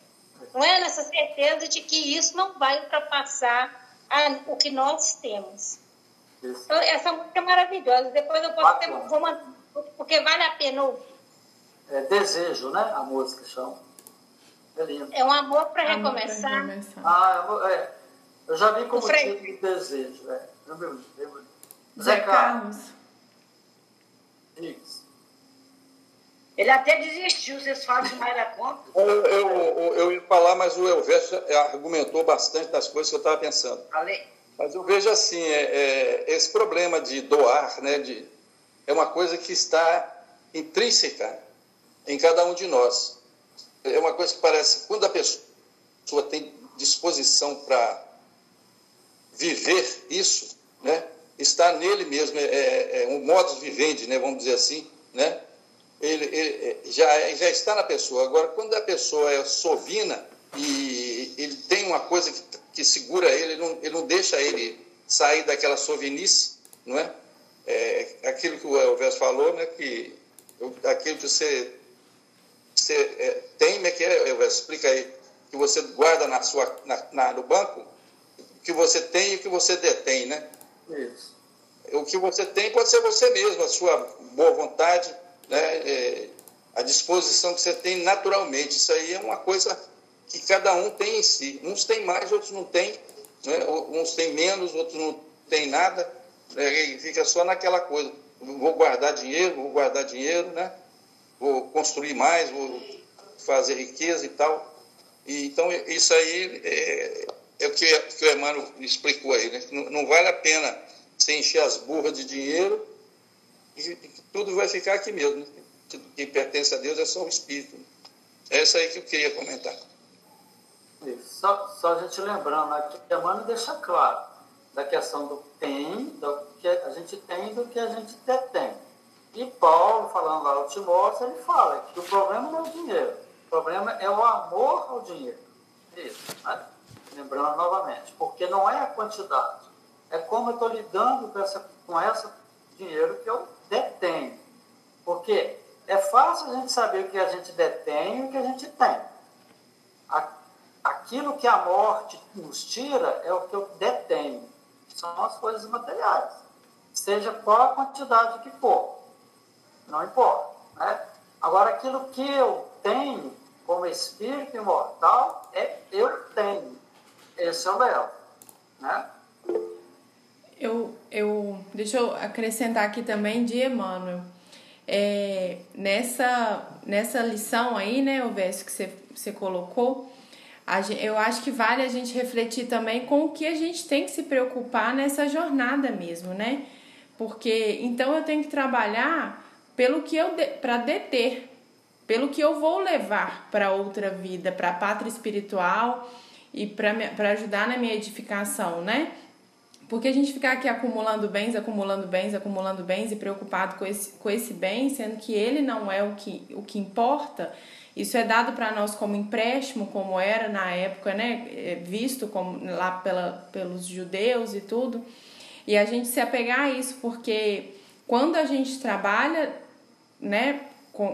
Não é nessa certeza de que isso não vai ultrapassar a, o que nós temos. Então, essa música é maravilhosa. Depois eu posso ter, vou mandar, porque vale a pena ouvir. É desejo, né? A música chama. É lindo. É um amor para recomeçar. recomeçar. Ah, é. Eu já vi como tipo de desejo. É. Zé Carlos. Ele até desistiu, vocês falam demais da conta. Eu, eu, eu, ia falar, mas o Elvésio argumentou bastante das coisas que eu estava pensando. Falei. Mas eu vejo assim, é, é, esse problema de doar, né, de, é uma coisa que está intrínseca em cada um de nós. É uma coisa que parece, quando a pessoa tem disposição para viver isso, né? Está nele mesmo, é, é, é um modus vivendi, né? vamos dizer assim, né? ele, ele é, já, já está na pessoa. Agora, quando a pessoa é sovina e ele tem uma coisa que, que segura ele, ele não, ele não deixa ele sair daquela sovinice, não é? é aquilo que o Elvis falou, né? Que aquilo que você, você é, tem, né? Que é, Elvis, explica aí, que você guarda na sua, na, na, no banco, que você tem e que você detém, né? Isso. O que você tem pode ser você mesmo, a sua boa vontade, né, é, a disposição que você tem naturalmente. Isso aí é uma coisa que cada um tem em si. Uns têm mais, outros não têm. Né? Uns têm menos, outros não têm nada. Né? E fica só naquela coisa. Vou guardar dinheiro, vou guardar dinheiro, né? vou construir mais, vou fazer riqueza e tal. E, então, isso aí é, é o que, que, o Emmanuel explicou aí. Né? Não, não vale a pena você encher as burras de dinheiro e tudo vai ficar aqui mesmo. Né? Tudo que pertence a Deus é só o Espírito. É isso aí que eu queria comentar. Só, só a gente lembrando aqui, a Emmanuel deixa claro da questão do tem, do que a gente tem do que a gente detém. E Paulo, falando lá ao Timóteo, ele fala que o problema não é o dinheiro, o problema é o amor ao dinheiro. Isso, né? Lembrando novamente, porque não é a quantidade, é como eu estou lidando com essa, com essa dinheiro que eu detenho. Porque é fácil a gente saber o que a gente detém e o que a gente tem. Aquilo que a morte nos tira é o que eu detenho. São as coisas materiais. Seja qual a quantidade que for. Não importa. Né? Agora, aquilo que eu tenho como espírito imortal, é eu tenho. Esse é o Léo. Né? Eu, eu, deixa eu acrescentar aqui também de Emmanuel. É, nessa, nessa lição aí, né, o verso que você, você colocou, eu acho que vale a gente refletir também com o que a gente tem que se preocupar nessa jornada mesmo, né? Porque então eu tenho que trabalhar pelo que eu de, para deter, pelo que eu vou levar para outra vida, para a pátria espiritual e para ajudar na minha edificação, né? Porque a gente ficar aqui acumulando bens, acumulando bens, acumulando bens e preocupado com esse, com esse bem, sendo que ele não é o que, o que importa, isso é dado para nós como empréstimo, como era na época, né? É visto como lá pela, pelos judeus e tudo. E a gente se apegar a isso, porque quando a gente trabalha, né,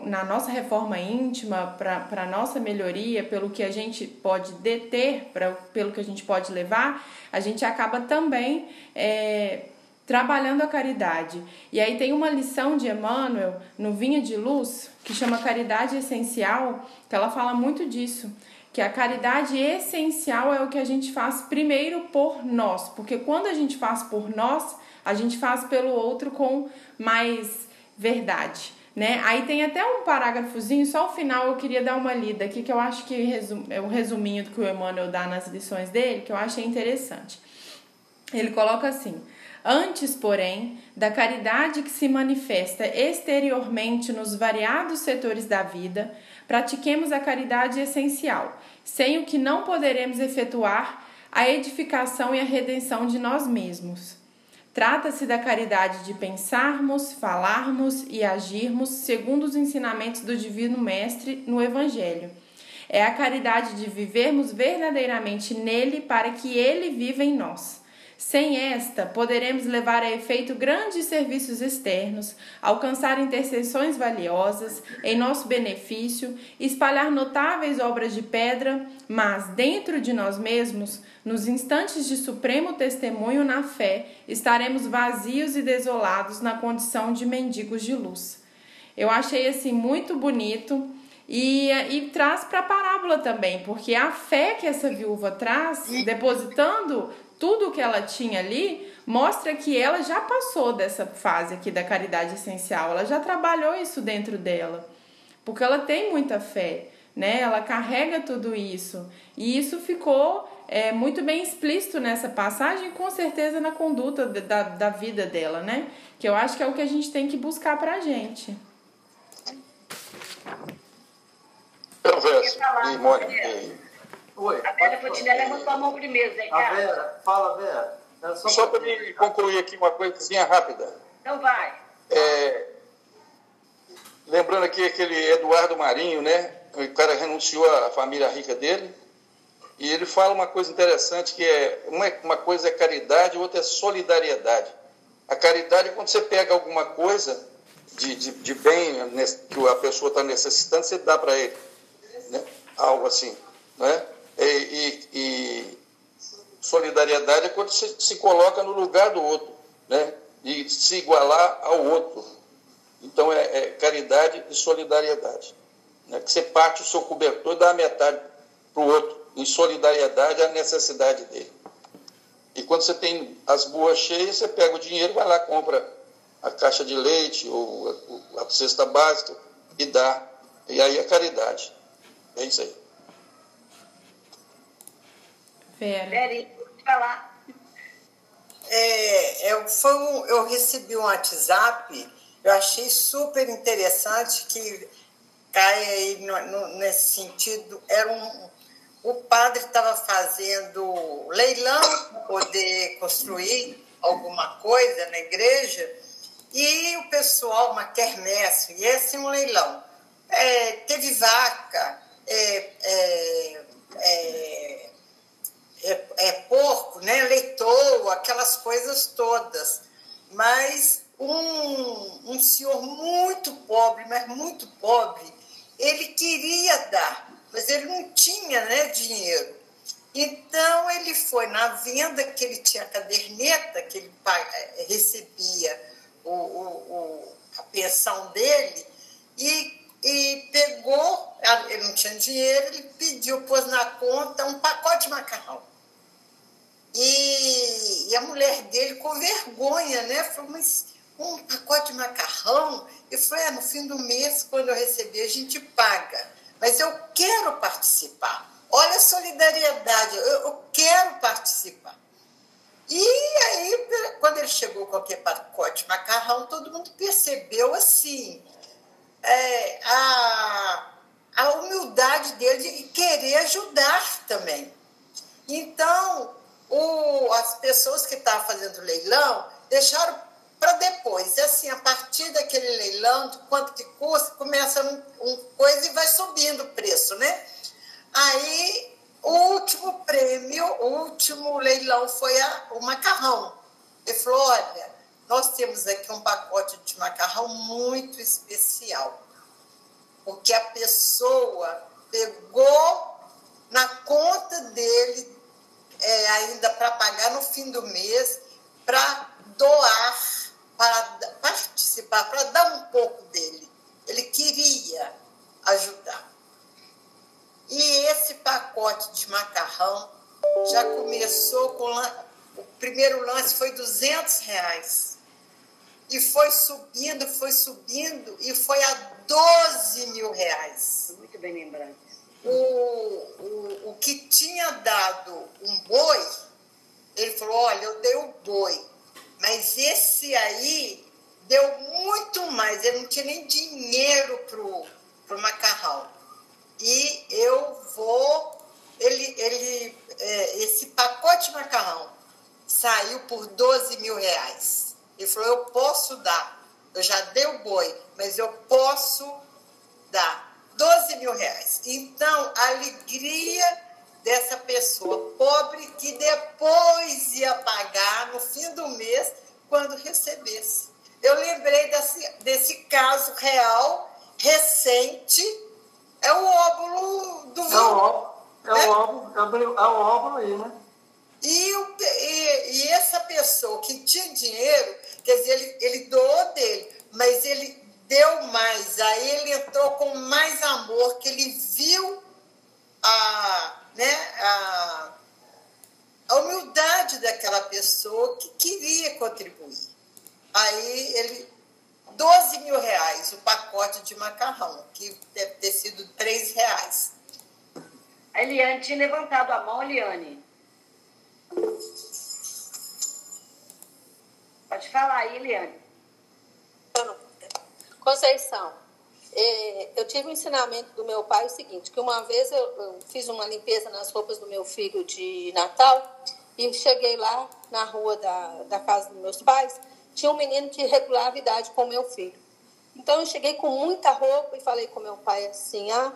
na nossa reforma íntima, para a nossa melhoria, pelo que a gente pode deter, pra, pelo que a gente pode levar, a gente acaba também é, trabalhando a caridade. E aí tem uma lição de Emmanuel no Vinha de Luz, que chama Caridade Essencial, que ela fala muito disso. Que a caridade essencial é o que a gente faz primeiro por nós, porque quando a gente faz por nós, a gente faz pelo outro com mais verdade né? Aí tem até um parágrafozinho, só o final eu queria dar uma lida aqui, que eu acho que é o resuminho do que o Emmanuel dá nas lições dele, que eu achei interessante. Ele coloca assim: Antes, porém, da caridade que se manifesta exteriormente nos variados setores da vida, pratiquemos a caridade essencial, sem o que não poderemos efetuar a edificação e a redenção de nós mesmos. Trata-se da caridade de pensarmos, falarmos e agirmos segundo os ensinamentos do Divino Mestre no Evangelho. É a caridade de vivermos verdadeiramente nele para que ele viva em nós. Sem esta, poderemos levar a efeito grandes serviços externos, alcançar intercessões valiosas em nosso benefício, espalhar notáveis obras de pedra, mas dentro de nós mesmos, nos instantes de supremo testemunho na fé, estaremos vazios e desolados na condição de mendigos de luz. Eu achei assim muito bonito. E, e traz para a parábola também, porque a fé que essa viúva traz, depositando tudo que ela tinha ali mostra que ela já passou dessa fase aqui da caridade essencial, ela já trabalhou isso dentro dela, porque ela tem muita fé, né? Ela carrega tudo isso e isso ficou é, muito bem explícito nessa passagem, com certeza na conduta da, da vida dela, né? Que eu acho que é o que a gente tem que buscar pra gente. Então, Verso e Mônica. Oi. A Vera Fontinelli levantou a mão primeiro, Zé A Vera, fala, Vera. Só, só para me concluir aqui uma coisinha rápida. Então vai. É, lembrando aqui aquele Eduardo Marinho, né? O cara renunciou à família rica dele. E ele fala uma coisa interessante que é uma, uma coisa é caridade, outra é solidariedade. A caridade é quando você pega alguma coisa de, de, de bem que a pessoa está necessitando, você dá para ele. Né? Algo assim. Né? E, e, e, solidariedade é quando você se coloca no lugar do outro. Né? E se igualar ao outro. Então é, é caridade e solidariedade. Né? Que você parte o seu cobertor e dá a metade para o outro, em solidariedade à necessidade dele. E quando você tem as boas cheias, você pega o dinheiro, vai lá, compra a caixa de leite ou a cesta básica e dá. E aí é caridade. É isso aí. Vera. Vera, falar. É, eu, foi um, eu recebi um WhatsApp, eu achei super interessante que cai aí no, no, nesse sentido. Era um, o padre estava fazendo leilão para poder construir alguma coisa na igreja e o pessoal, uma quermesse, e esse é um leilão. É, teve vaca, é, é, é, é, é porco, né? leitou, aquelas coisas todas. Mas um, um senhor muito pobre, mas muito pobre, ele queria dar, mas ele não tinha né, dinheiro. Então ele foi na venda que ele tinha a caderneta que ele recebia o, o, a pensão dele e, e pegou, ele não tinha dinheiro, ele pediu, pôs na conta um pacote de macarrão. E, e a mulher dele, com vergonha, né, falou, mas um pacote de macarrão? E foi, é, no fim do mês, quando eu receber, a gente paga. Mas eu quero participar. Olha a solidariedade, eu, eu quero participar. E aí, quando ele chegou com aquele pacote de macarrão, todo mundo percebeu assim é, a, a humildade dele de querer ajudar também. Então, o, as pessoas que estavam fazendo o leilão deixaram para depois. E assim, a partir daquele leilão, de quanto que custa, começa um, um coisa e vai subindo o preço, né? Aí o último prêmio, o último leilão foi a, o macarrão. Ele falou: olha, nós temos aqui um pacote de macarrão muito especial, porque a pessoa pegou na conta dele, é, ainda para pagar no fim do mês, para doar, para participar, para dar um pouco dele. Ele queria ajudar. E esse pacote de macarrão já começou com. O primeiro lance foi 200 reais. E foi subindo, foi subindo, e foi a 12 mil reais. Muito bem lembrado. O, o, o que tinha dado um boi, ele falou: olha, eu dei o boi, mas esse aí deu muito mais, ele não tinha nem dinheiro para o macarrão e eu vou. Ele, ele, é, esse pacote de macarrão saiu por 12 mil reais. Ele falou: eu posso dar. Eu já dei o boi, mas eu posso dar 12 mil reais. Então, a alegria dessa pessoa pobre que depois ia pagar no fim do mês quando recebesse. Eu lembrei desse, desse caso real, recente, é o óvulo do vulgo. É o óvulo, é o, é o óvulo aí, né? E, e, e, essa pessoa que tinha dinheiro, quer dizer, ele, ele doou dele, mas ele deu mais. Aí ele entrou com mais amor, que ele viu a, né, a, a humildade daquela pessoa que queria contribuir. Aí ele 12 mil reais o pacote de macarrão, que deve ter sido 3 reais. A Eliane tinha levantado a mão, Eliane. Pode falar aí, Eliane. Conceição, é, eu tive um ensinamento do meu pai o seguinte, que uma vez eu, fiz uma limpeza nas roupas do meu filho de Natal e cheguei lá na rua da, da casa dos meus pais, tinha um menino que regulava a idade com meu filho. Então eu cheguei com muita roupa e falei com meu pai assim, ah,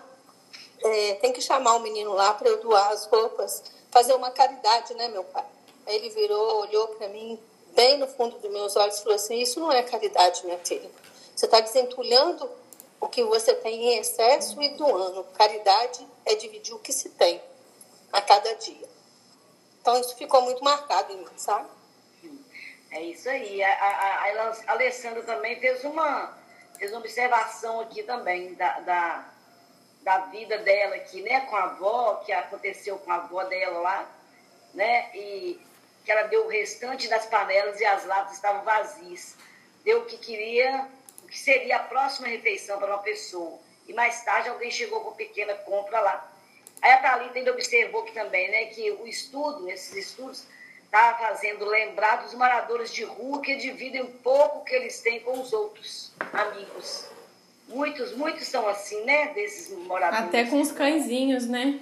é, tem que chamar o menino lá para eu doar as roupas, fazer uma caridade, né, meu pai? Aí ele virou, olhou para mim, bem no fundo dos meus olhos, e falou assim: Isso não é caridade, minha filha. Você está desentulhando o que você tem em excesso e doando. Caridade é dividir o que se tem a cada dia. Então, isso ficou muito marcado em mim, sabe? É isso aí. A, a, a Alessandra também fez uma, fez uma observação aqui também da, da, da vida dela aqui, né? Com a avó, que aconteceu com a avó dela lá, né? E que ela deu o restante das panelas e as latas estavam vazias. Deu o que queria, o que seria a próxima refeição para uma pessoa. E mais tarde alguém chegou com pequena compra lá. Aí a Thalita ainda observou que também, né, que o estudo, esses estudos, está fazendo lembrar dos moradores de rua que dividem um pouco que eles têm com os outros amigos. Muitos, muitos são assim, né, desses moradores. Até com os cãezinhos, né?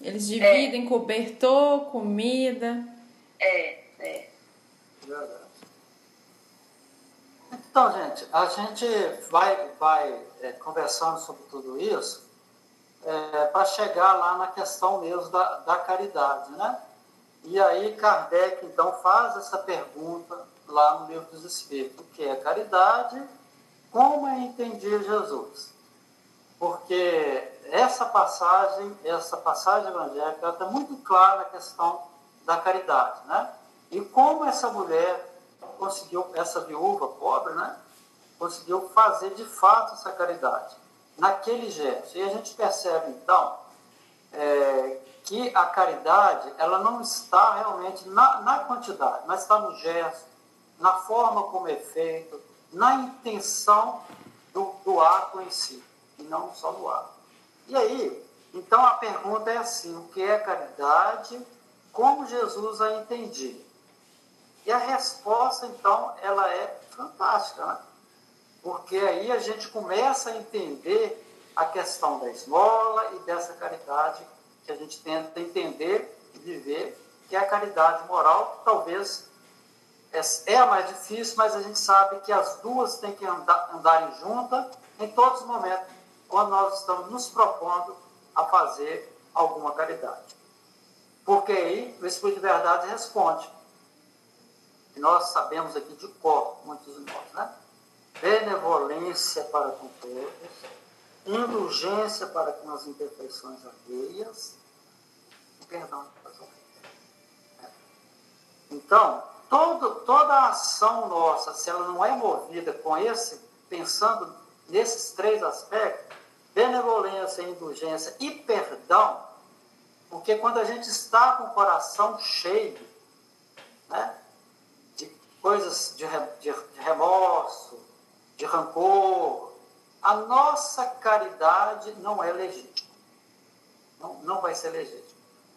Eles dividem é. cobertor, comida. É, é. Então, gente, a gente vai, vai é, conversando sobre tudo isso é, para chegar lá na questão mesmo da, da caridade, né? E aí Kardec, então, faz essa pergunta lá no Livro dos Espíritos, o que é caridade, como é entender Jesus? Porque essa passagem, essa passagem evangélica, está muito clara na questão da caridade, né? E como essa mulher conseguiu, essa viúva pobre, né? Conseguiu fazer de fato essa caridade naquele gesto. E a gente percebe então é, que a caridade ela não está realmente na, na quantidade, mas está no gesto, na forma como é feito, na intenção do, do ato em si, e não só no ato. E aí, então a pergunta é assim: o que é caridade? Como Jesus a entendia. E a resposta, então, ela é fantástica, né? porque aí a gente começa a entender a questão da esmola e dessa caridade que a gente tenta entender e viver, que é a caridade moral, que talvez é, é a mais difícil, mas a gente sabe que as duas têm que andar, andarem juntas em todos os momentos, quando nós estamos nos propondo a fazer alguma caridade. Porque aí o Espírito de Verdade responde. E nós sabemos aqui de cor, muitos de nós, né? Benevolência para com todos, indulgência para com as imperfeições alheias e perdão para as ofensas. Então, todo, toda a ação nossa, se ela não é movida com esse, pensando nesses três aspectos, benevolência, indulgência e perdão, porque quando a gente está com o coração cheio né, de coisas de, de, de remorso, de rancor, a nossa caridade não é legítima. Não, não vai ser legítima.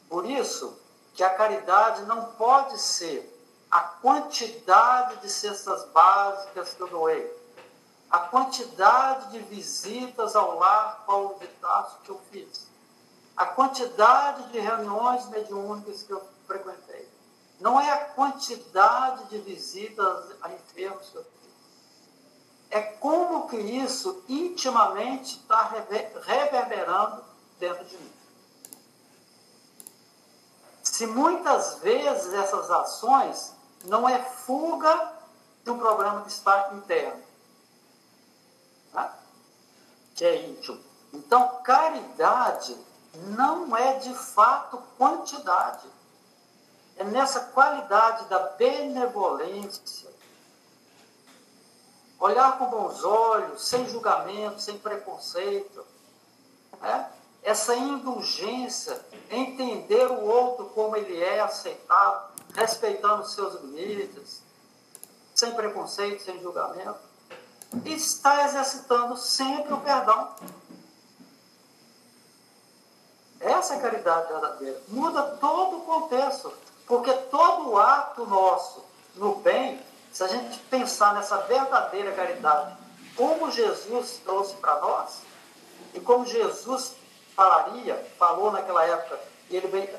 Por isso que a caridade não pode ser a quantidade de cestas básicas que eu doei, a quantidade de visitas ao lar Paulo de Tarso que eu fiz a quantidade de reuniões mediúnicas que eu frequentei. Não é a quantidade de visitas a enfermos que eu fiz. É como que isso intimamente está reverberando dentro de mim. Se muitas vezes essas ações não é fuga de um problema que está interno, né? que é íntimo. Então, caridade não é de fato quantidade. É nessa qualidade da benevolência. Olhar com bons olhos, sem julgamento, sem preconceito. Né? Essa indulgência, entender o outro como ele é, aceitado, respeitando os seus limites, sem preconceito, sem julgamento. E está exercitando sempre o perdão. Essa é caridade verdadeira. Muda todo o contexto. Porque todo ato nosso no bem, se a gente pensar nessa verdadeira caridade como Jesus trouxe para nós e como Jesus falaria, falou naquela época, e ele vem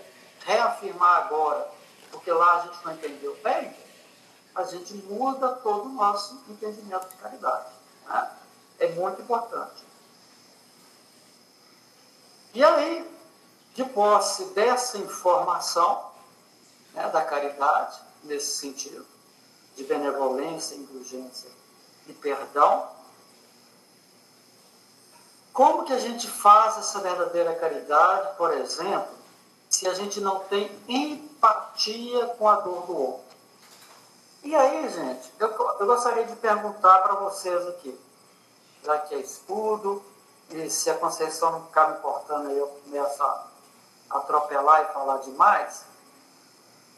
reafirmar agora, porque lá a gente não entendeu bem, a gente muda todo o nosso entendimento de caridade. Né? É muito importante. E aí, de posse dessa informação né, da caridade, nesse sentido, de benevolência, indulgência e perdão, como que a gente faz essa verdadeira caridade, por exemplo, se a gente não tem empatia com a dor do outro? E aí, gente, eu, eu gostaria de perguntar para vocês aqui, já que é estudo, e se a Conceição não ficar me importando aí, eu começo a atropelar e falar demais,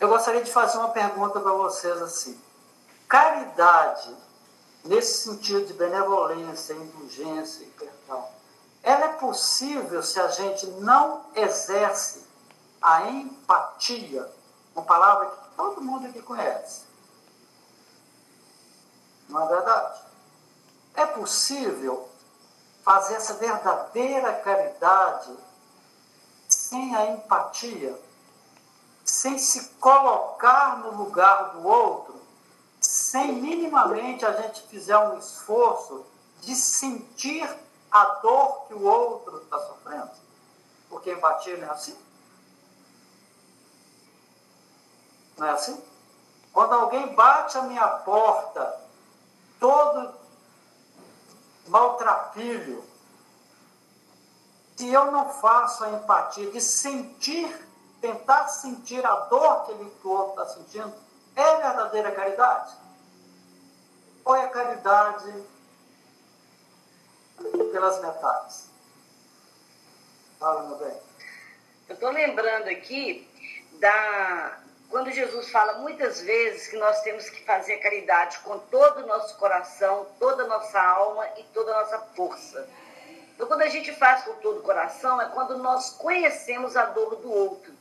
eu gostaria de fazer uma pergunta para vocês assim. Caridade, nesse sentido de benevolência, indulgência e perdão, ela é possível se a gente não exerce a empatia, uma palavra que todo mundo aqui conhece. Não é verdade? É possível fazer essa verdadeira caridade sem a empatia, sem se colocar no lugar do outro, sem minimamente a gente fizer um esforço de sentir a dor que o outro está sofrendo. Porque empatia não é assim? Não é assim? Quando alguém bate a minha porta, todo maltrapilho, se eu não faço a empatia de sentir, tentar sentir a dor que ele outro está sentindo, é verdadeira caridade? Ou é caridade pelas metades. Fala, meu bem. Eu estou lembrando aqui da. Quando Jesus fala muitas vezes que nós temos que fazer caridade com todo o nosso coração, toda a nossa alma e toda a nossa força. Então, quando a gente faz com todo o coração, é quando nós conhecemos a dor do outro.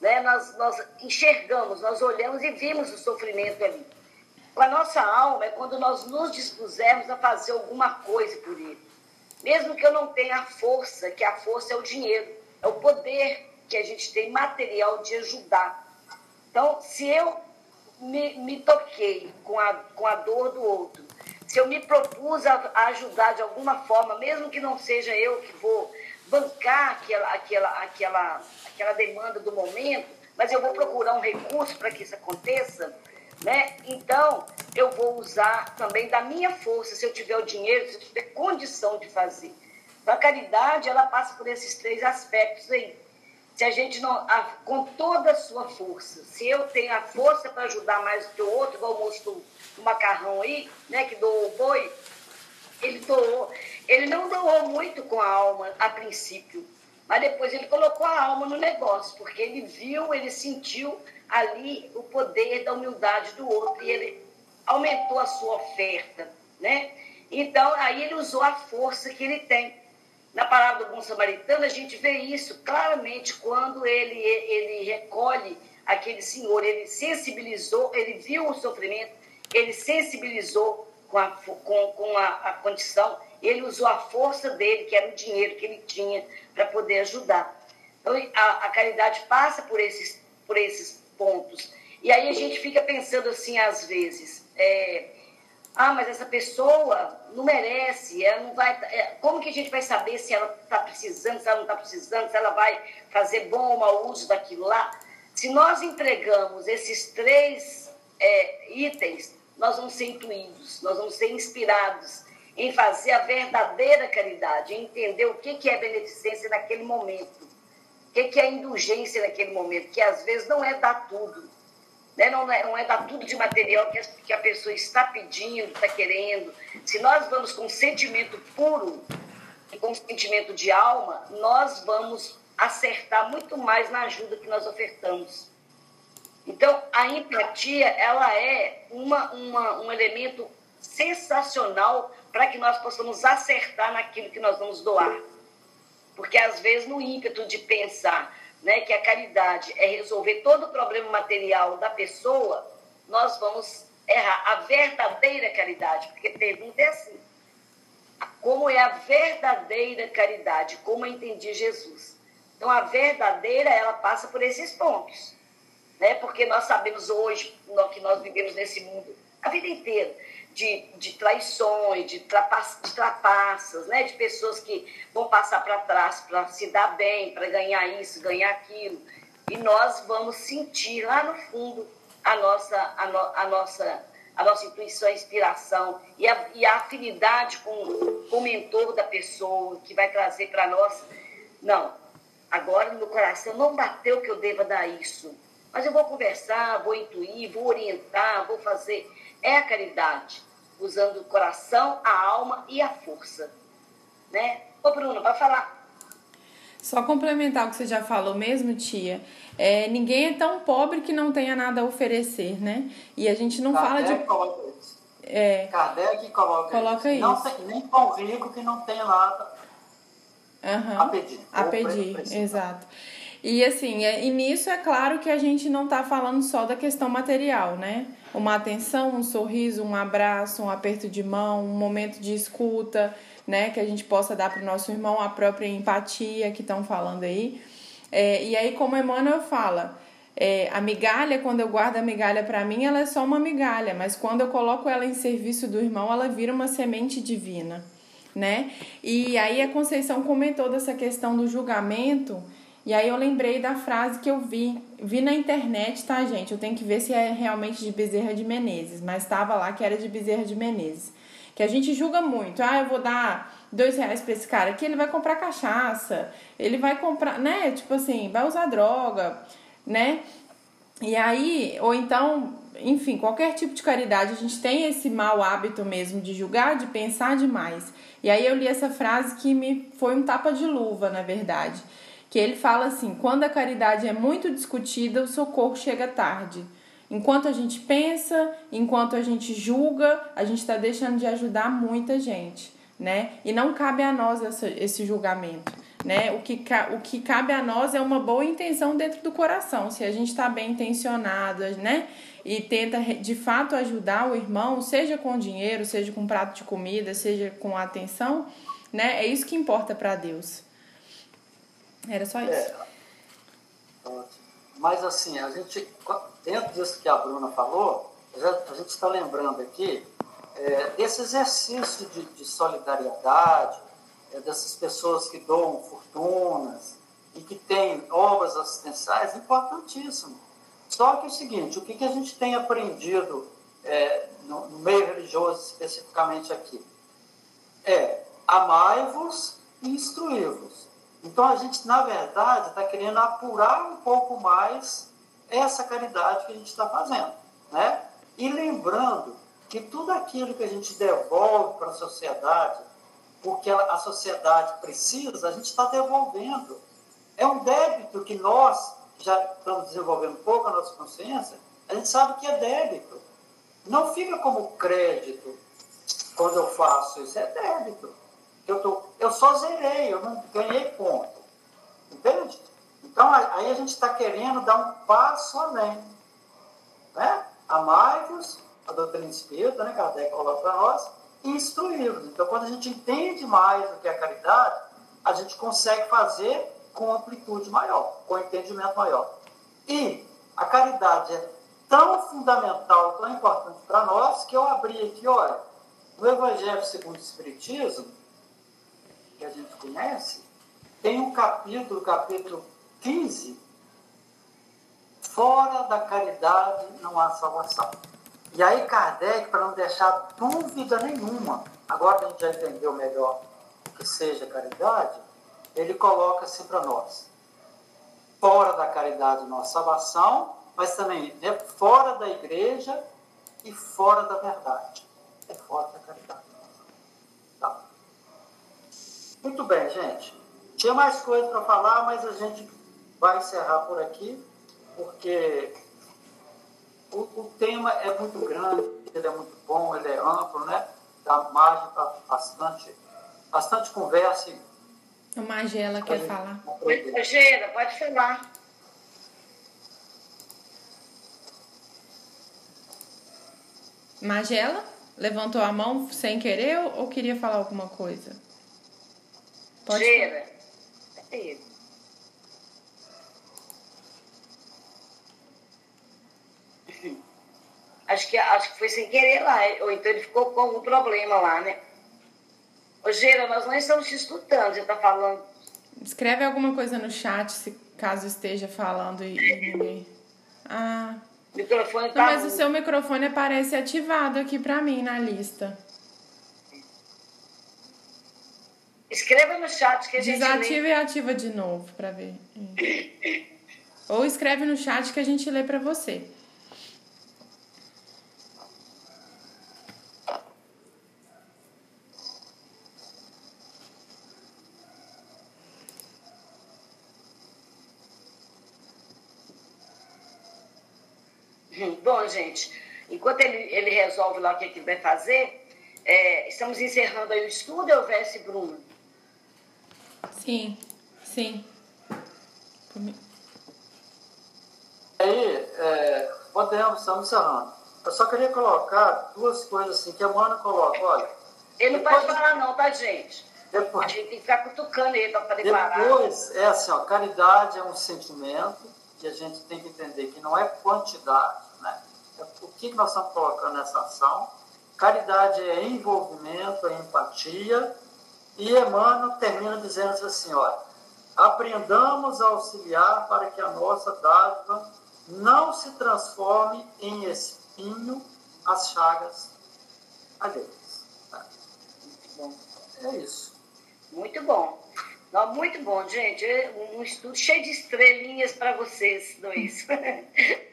Né? Nós, nós enxergamos, nós olhamos e vimos o sofrimento ali. Com a nossa alma é quando nós nos dispusermos a fazer alguma coisa por ele. Mesmo que eu não tenha a força, que a força é o dinheiro, é o poder que a gente tem material de ajudar. Então, se eu me, me toquei com a, com a dor do outro, se eu me propus a, ajudar de alguma forma, mesmo que não seja eu que vou bancar aquela, aquela, aquela, aquela demanda do momento, mas eu vou procurar um recurso para que isso aconteça, né? Então, eu vou usar também da minha força, se eu tiver o dinheiro, se eu tiver condição de fazer. A caridade, ela passa por esses três aspectos aí. Se a gente não, a, com toda a sua força, se eu tenho a força para ajudar mais do que o outro, igual o do, macarrão aí, né, que doou o boi, ele doou. Ele não doou muito com a alma a princípio, mas depois ele colocou a alma no negócio, porque ele viu, ele sentiu ali o poder da humildade do outro e ele aumentou a sua oferta, né? Então, aí ele usou a força que ele tem. Na palavra do bom samaritano, a gente vê isso claramente quando ele, ele recolhe aquele senhor, ele sensibilizou, ele viu o sofrimento, ele sensibilizou com a, com, com a, a condição, ele usou a força dele, que era o dinheiro que ele tinha, para poder ajudar. Então, a, a caridade passa por esses, por esses pontos. E aí a gente fica pensando assim, às vezes, é, ah, mas essa pessoa não merece, ela não vai. É, como que a gente vai saber se ela está precisando, se ela não está precisando, se ela vai fazer bom ou mau uso daquilo lá? Se nós entregamos esses três é, itens, nós vamos ser intuídos, nós vamos ser inspirados em fazer a verdadeira caridade, em entender o que, é beneficência naquele momento o que, é indulgência naquele momento? Que às vezes não é dar tudo. Né? Não, é, não é dar tudo de material que a, pessoa está pedindo, está querendo. Se nós vamos com sentimento puro e com sentimento de alma, nós vamos acertar muito mais na ajuda que nós ofertamos. Então, a empatia, ela é uma, uma, um elemento sensacional para que nós possamos acertar naquilo que nós vamos doar. Porque às vezes no ímpeto de pensar né, que a caridade é resolver todo o problema material da pessoa, nós vamos errar a verdadeira caridade. Porque a pergunta é assim: como é a verdadeira caridade, como eu entendi Jesus. Então, a verdadeira, ela passa por esses pontos, né? Porque nós sabemos hoje que nós vivemos nesse mundo a vida inteira de, de traições, de, trapaç, de trapaças, né? De pessoas que vão passar para trás para se dar bem, para ganhar isso, ganhar aquilo. E nós vamos sentir lá no fundo a nossa, a, no, a nossa a nossa intuição, a inspiração e a, e a afinidade com, com o mentor da pessoa que vai trazer para nós. Não, agora no coração não bateu que eu deva dar isso. Mas eu vou conversar, vou intuir, vou orientar, vou fazer. É a caridade, usando o coração, a alma e a força. Né? Ô, Bruno, vai falar. Só complementar o que você já falou mesmo, tia. É, ninguém é tão pobre que não tenha nada a oferecer, né? E a gente não Kardec fala de. Coloca isso. É, Kardec coloca, Coloca isso. Não isso. tem, nem tão rico que não tenha nada aham, a pedir. a pedir, exato. E assim, é, e nisso é claro que a gente não está falando só da questão material, né? Uma atenção, um sorriso, um abraço, um aperto de mão, um momento de escuta, né? Que a gente possa dar para o nosso irmão a própria empatia que estão falando aí. É, e aí, como Emmanuel fala, é, a migalha, quando eu guardo a migalha para mim, ela é só uma migalha, mas quando eu coloco ela em serviço do irmão, ela vira uma semente divina, né? E aí a Conceição comentou dessa questão do julgamento, e aí eu lembrei da frase que eu vi, vi na internet, tá, gente? Eu tenho que ver se é realmente de Bezerra de Menezes, mas estava lá que era de Bezerra de Menezes. Que a gente julga muito, ah, eu vou dar dois reais pra esse cara aqui, ele vai comprar cachaça, ele vai comprar, né? Tipo assim, vai usar droga, né? E aí, ou então, enfim, qualquer tipo de caridade, a gente tem esse mau hábito mesmo de julgar, de pensar demais. E aí eu li essa frase que me foi um tapa de luva, na verdade. Que ele fala assim: quando a caridade é muito discutida, o socorro chega tarde. Enquanto a gente pensa, enquanto a gente julga, a gente está deixando de ajudar muita gente, né? E não cabe a nós essa, esse julgamento, né? O que, o que cabe a nós é uma boa intenção dentro do coração. Se a gente está bem intencionado, né? E tenta de fato ajudar o irmão, seja com dinheiro, seja com prato de comida, seja com atenção, né? É isso que importa para Deus. Era só isso. É. Mas assim, a gente, dentro disso que a Bruna falou, a gente está lembrando aqui é, desse exercício de, de solidariedade, é, dessas pessoas que doam fortunas e que têm obras assistenciais importantíssimo. Só que é o seguinte, o que, que a gente tem aprendido é, no, no meio religioso especificamente aqui? É amai-vos e instruí-vos. Então a gente, na verdade, está querendo apurar um pouco mais essa caridade que a gente está fazendo. Né? E lembrando que tudo aquilo que a gente devolve para a sociedade, porque a sociedade precisa, a gente está devolvendo. É um débito que nós, já estamos desenvolvendo um pouco a nossa consciência, a gente sabe que é débito. Não fica como crédito quando eu faço isso, é débito. Eu, tô, eu só zerei, eu não ganhei ponto. Entende? Então aí a gente está querendo dar um passo além. Né? Amai-vos, a doutrina espírita, né, Kardec coloca para nós, e instruí-vos. Então quando a gente entende mais o que é caridade, a gente consegue fazer com amplitude maior, com entendimento maior. E a caridade é tão fundamental, tão importante para nós, que eu abri aqui, olha, no Evangelho segundo o Espiritismo, que a gente conhece, tem um capítulo, capítulo 15, fora da caridade não há salvação. E aí Kardec, para não deixar dúvida nenhuma, agora que a gente já entendeu melhor o que seja caridade, ele coloca assim para nós. Fora da caridade não há salvação, mas também né, fora da igreja e fora da verdade. É fora da caridade. Tá. Muito bem, gente. Tinha mais coisa para falar, mas a gente vai encerrar por aqui, porque o, o tema é muito grande, ele é muito bom, ele é amplo, né? Dá margem para bastante, bastante conversa. e A Magela quer falar. Gera, pode falar. Magela? levantou a mão sem querer ou queria falar alguma coisa? Pode Gera. É acho que, acho que foi sem querer lá, ou então ele ficou com algum problema lá, né? Ô, Gera, nós não estamos te escutando, você está falando. Escreve alguma coisa no chat, se caso esteja falando e, e ninguém. Ah. O microfone tá. Não, mas o seu microfone aparece ativado aqui para mim na lista. Escreva no chat que a gente Desativa e ativa de novo para ver. Ou escreve no chat que a gente lê para você. Bom, gente, enquanto ele, ele resolve lá o que, é que ele vai fazer, é, estamos encerrando aí o estudo, eu e Bruno? Sim, sim. Aí, é, podemos, estamos encerrando. Eu só queria colocar duas coisas assim, que a Mona coloca, olha. Ele não pode falar não, tá, gente? Depois, a gente tem que ficar cutucando ele para poder depois, parar. Depois, é assim, ó, caridade é um sentimento que a gente tem que entender que não é quantidade, né? É o que nós estamos colocando nessa ação. Caridade é envolvimento, é empatia. E Emmanuel termina dizendo assim, olha, aprendamos a auxiliar para que a nossa dádiva não se transforme em espinho as chagas alheias. Tá? Bom, é isso. Muito bom. Não, muito bom, gente. Um estudo cheio de estrelinhas para vocês dois. [LAUGHS]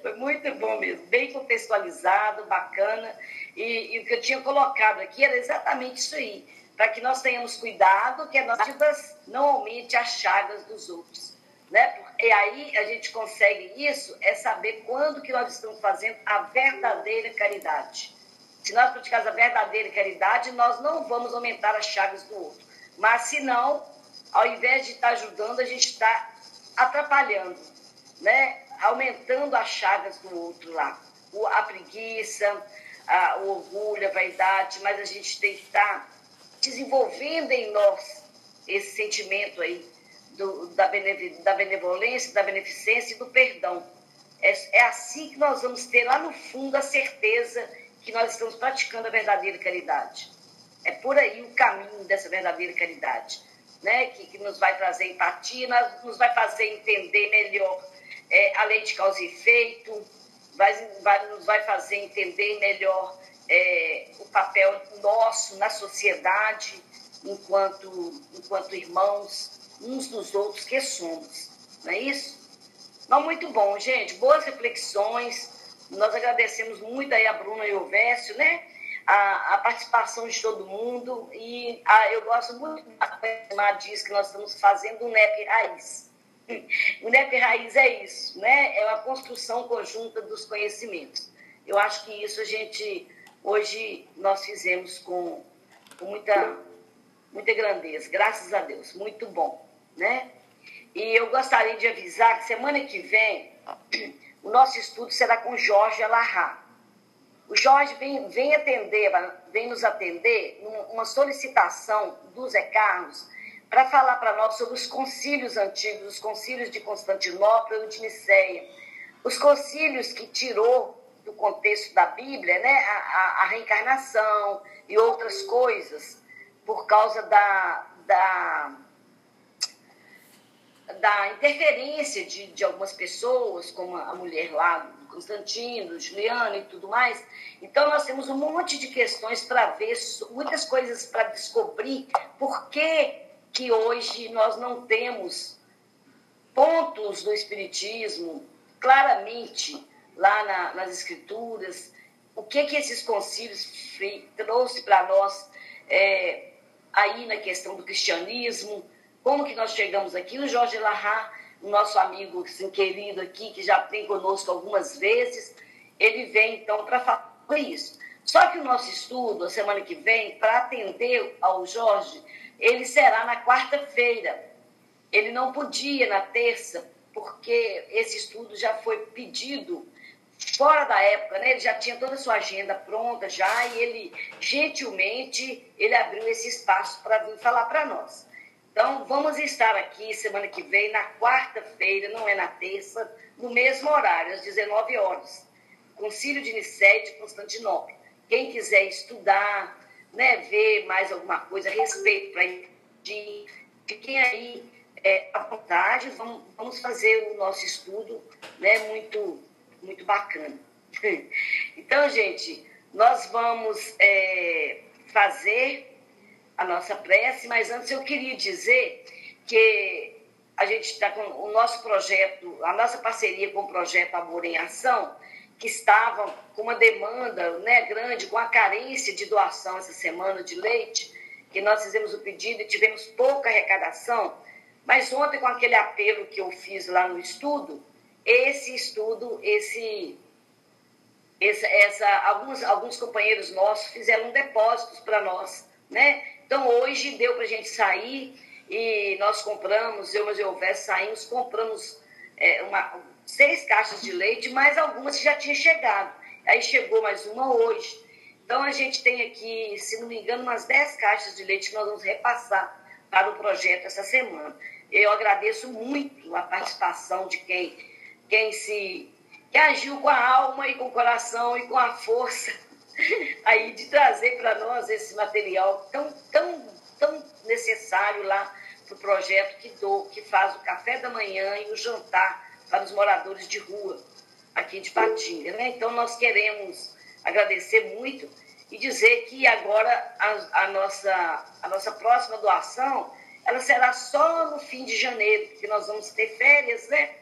Foi muito bom mesmo, bem contextualizado, bacana. E, e, o que eu tinha colocado aqui era exatamente isso aí, para que nós tenhamos cuidado que as nossas não aumente as chagas dos outros. Né? E aí a gente consegue isso, é saber quando que nós estamos fazendo a verdadeira caridade. Se nós praticarmos a verdadeira caridade, nós não vamos aumentar as chagas do outro. Mas se não, ao invés de estar ajudando, a gente está atrapalhando, né? Aumentando as chagas do outro lá. A preguiça, a, o orgulho, a vaidade, mas a gente tem que estar desenvolvendo em nós esse sentimento aí do, da, da benevolência, da beneficência e do perdão. É, é assim que nós vamos ter lá no fundo a certeza que nós estamos praticando a verdadeira caridade. É por aí o caminho dessa verdadeira caridade, né? que, que nos vai trazer empatia, nos vai fazer entender melhor é, a lei de causa e efeito, vai, vai, nos vai fazer entender melhor é, o papel nosso na sociedade, enquanto, enquanto irmãos, uns dos outros que somos. Não é isso? Não, muito bom, gente. Boas reflexões. Nós agradecemos muito aí a Bruna e o Vécio, né? A, a participação de todo mundo. E a, ah, eu gosto muito da diz que nós estamos fazendo um NEP raiz. O NEP Raiz é isso, né? É uma construção conjunta dos conhecimentos. Eu acho que isso a gente, hoje, nós fizemos com, com muita, muita grandeza, graças a Deus, muito bom, né? E eu gostaria de avisar que semana que vem o nosso estudo será com Jorge Alarra. O Jorge vem, vem atender, vem nos atender numa solicitação do Zé Carlos para falar para nós sobre os concílios antigos, os concílios de Constantinopla e de Niceia. Os concílios que tirou do contexto da Bíblia né, a, a, reencarnação e outras coisas, por causa da, da, da interferência de, de algumas pessoas, como a mulher lá Constantino, Juliano e tudo mais. Então, nós temos um monte de questões para ver, muitas coisas para descobrir por que que hoje nós não temos pontos do Espiritismo claramente lá na, nas Escrituras. O que que esses concílios trouxe para nós é, aí na questão do cristianismo? Como que nós chegamos aqui? O Jorge Larra, nosso amigo assim, querido aqui, que já tem conosco algumas vezes, ele vem então para falar isso. Só que o nosso estudo, a semana que vem, para atender ao Jorge, ele será na quarta-feira. Ele não podia na terça, porque esse estudo já foi pedido fora da época, né? Ele já tinha toda a sua agenda pronta já e ele gentilmente ele abriu esse espaço para vir falar para nós. Então, vamos estar aqui semana que vem, na quarta-feira, não é na terça, no mesmo horário, às 19 horas. Concílio de Nicéia de Constantinopla. Quem quiser estudar, né, ver mais alguma coisa a respeito para fiquem aí é, à vontade, vamos, vamos fazer o nosso estudo né, muito, muito bacana. [LAUGHS] Então, gente, nós vamos é, fazer a nossa prece, mas antes eu queria dizer que a gente está com o nosso projeto, a nossa parceria com o projeto Amor em Ação, que estava com uma demanda né, grande, com a carência de doação essa semana de leite, que nós fizemos o pedido e tivemos pouca arrecadação, mas ontem com aquele apelo que eu fiz lá no estudo, esse estudo, esse, esse essa, alguns, alguns companheiros nossos fizeram depósitos para nós, né? Então, hoje deu para a gente sair e nós compramos, eu e o Elvés saímos, compramos é, uma, seis caixas de leite, mais algumas que já tinham chegado. Aí chegou mais uma hoje. Então, a gente tem aqui, se não me engano, umas dez caixas de leite que nós vamos repassar para o projeto essa semana. Eu agradeço muito a participação de quem, quem se que agiu com a alma e com o coração e com a força [LAUGHS] aí de trazer para nós esse material tão, tão, tão necessário lá para o projeto que, do, que faz o café da manhã e o jantar para os moradores de rua aqui de Patinga. Né? Então, nós queremos agradecer muito e dizer que agora a, a, nossa, a nossa próxima doação ela será só no fim de janeiro, porque nós vamos ter férias, né?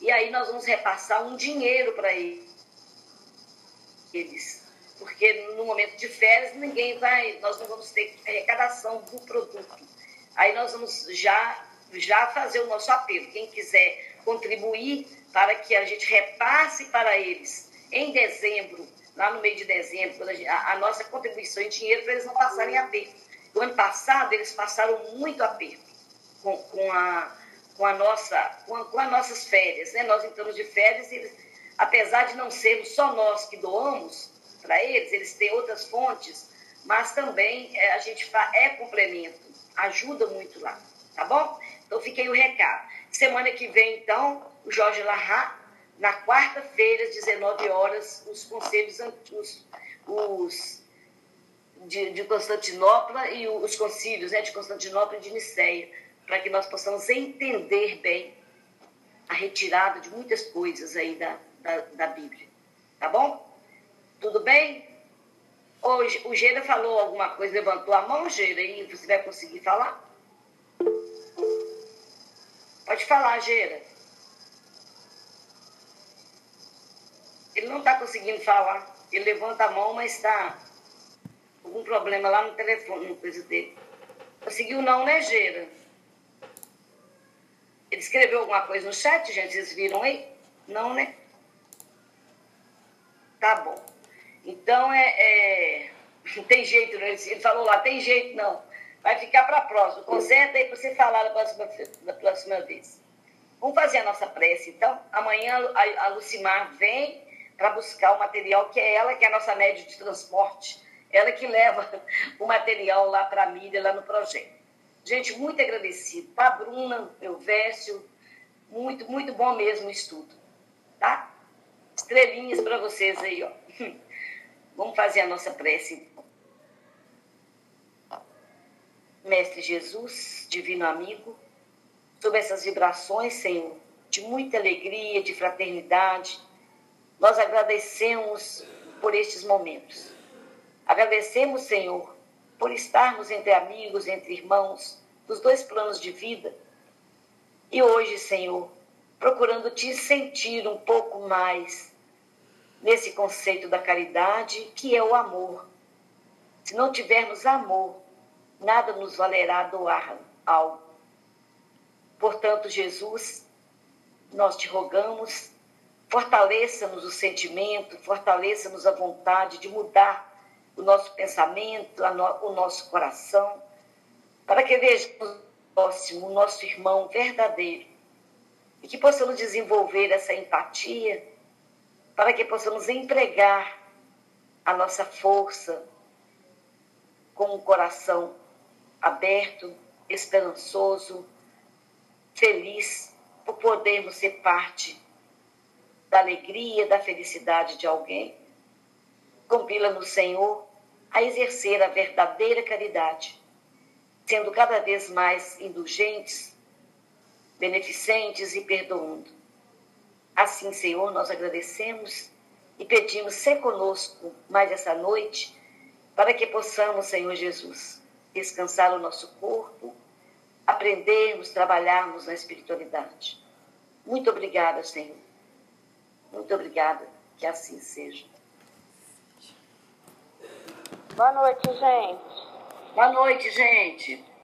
E aí nós vamos repassar um dinheiro para eles porque no momento de férias ninguém vai, nós não vamos ter arrecadação do produto. Aí nós vamos já, já fazer o nosso apelo. Quem quiser contribuir para que a gente repasse para eles em dezembro, lá no meio de dezembro, a, a, nossa contribuição em dinheiro para eles não passarem aperto. O ano passado eles passaram muito aperto com, com, a, com, a nossa, com, a, com as nossas férias. Né? Nós entramos de férias e eles, apesar de não sermos só nós que doamos, para eles, eles têm outras fontes, mas também é, a gente é complemento, ajuda muito lá, tá bom? Então fiquei o recado. Semana que vem, então, o Jorge Larra, na quarta-feira, às 19 horas, os conselhos, os, os de, de, Constantinopla e os concílios né, de Constantinopla e de Nicéia, para que nós possamos entender bem a retirada de muitas coisas aí da, da, da Bíblia. Tá bom? Tudo bem? Hoje, o Geira falou alguma coisa, levantou a mão, Geira, e você vai conseguir falar? Pode falar, Geira. Ele não está conseguindo falar. Ele levanta a mão, mas está algum problema lá no telefone, no coisa dele. Conseguiu não, né, Geira? Ele escreveu alguma coisa no chat, gente? Vocês viram aí? Não, né? Tá bom. Então, é, é, [LAUGHS] não tem jeito, né? ele falou lá, tem jeito não. Vai ficar para a próxima. Conserta aí para você falar da próxima, da próxima vez. Vamos fazer a nossa prece, então. Amanhã a, a Lucimar vem para buscar o material, que é ela que é a nossa média de transporte. Ela que leva [LAUGHS] o material lá para a mídia, lá no projeto. Gente, muito agradecido. Para a Bruna, Elvésio, muito, muito bom mesmo o estudo. Tá? Estrelinhas para vocês aí, ó. [LAUGHS] Vamos fazer a nossa prece. Mestre Jesus, divino amigo, sob essas vibrações, Senhor, de muita alegria, de fraternidade, nós agradecemos por estes momentos. Agradecemos, Senhor, por estarmos entre amigos, entre irmãos, dos dois planos de vida. E hoje, Senhor, procurando te sentir um pouco mais nesse conceito da caridade, que é o amor. Se não tivermos amor, nada nos valerá doar algo. Portanto, Jesus, nós te rogamos, fortaleça-nos o sentimento, fortaleça-nos a vontade de mudar o nosso pensamento, o nosso coração, para que vejamos o próximo, o nosso irmão verdadeiro, e que possamos desenvolver essa empatia para que possamos empregar a nossa força com o coração aberto, esperançoso, feliz por podermos ser parte da alegria, da felicidade de alguém. Compila-nos, Senhor, a exercer a verdadeira caridade, sendo cada vez mais indulgentes, beneficentes e perdoando. Assim, Senhor, nós agradecemos e pedimos, ser conosco mais essa noite, para que possamos, Senhor Jesus, descansar o nosso corpo, aprendermos, trabalharmos na espiritualidade. Muito obrigada, Senhor. Muito obrigada. Que assim seja. Boa noite, gente. Boa noite, gente.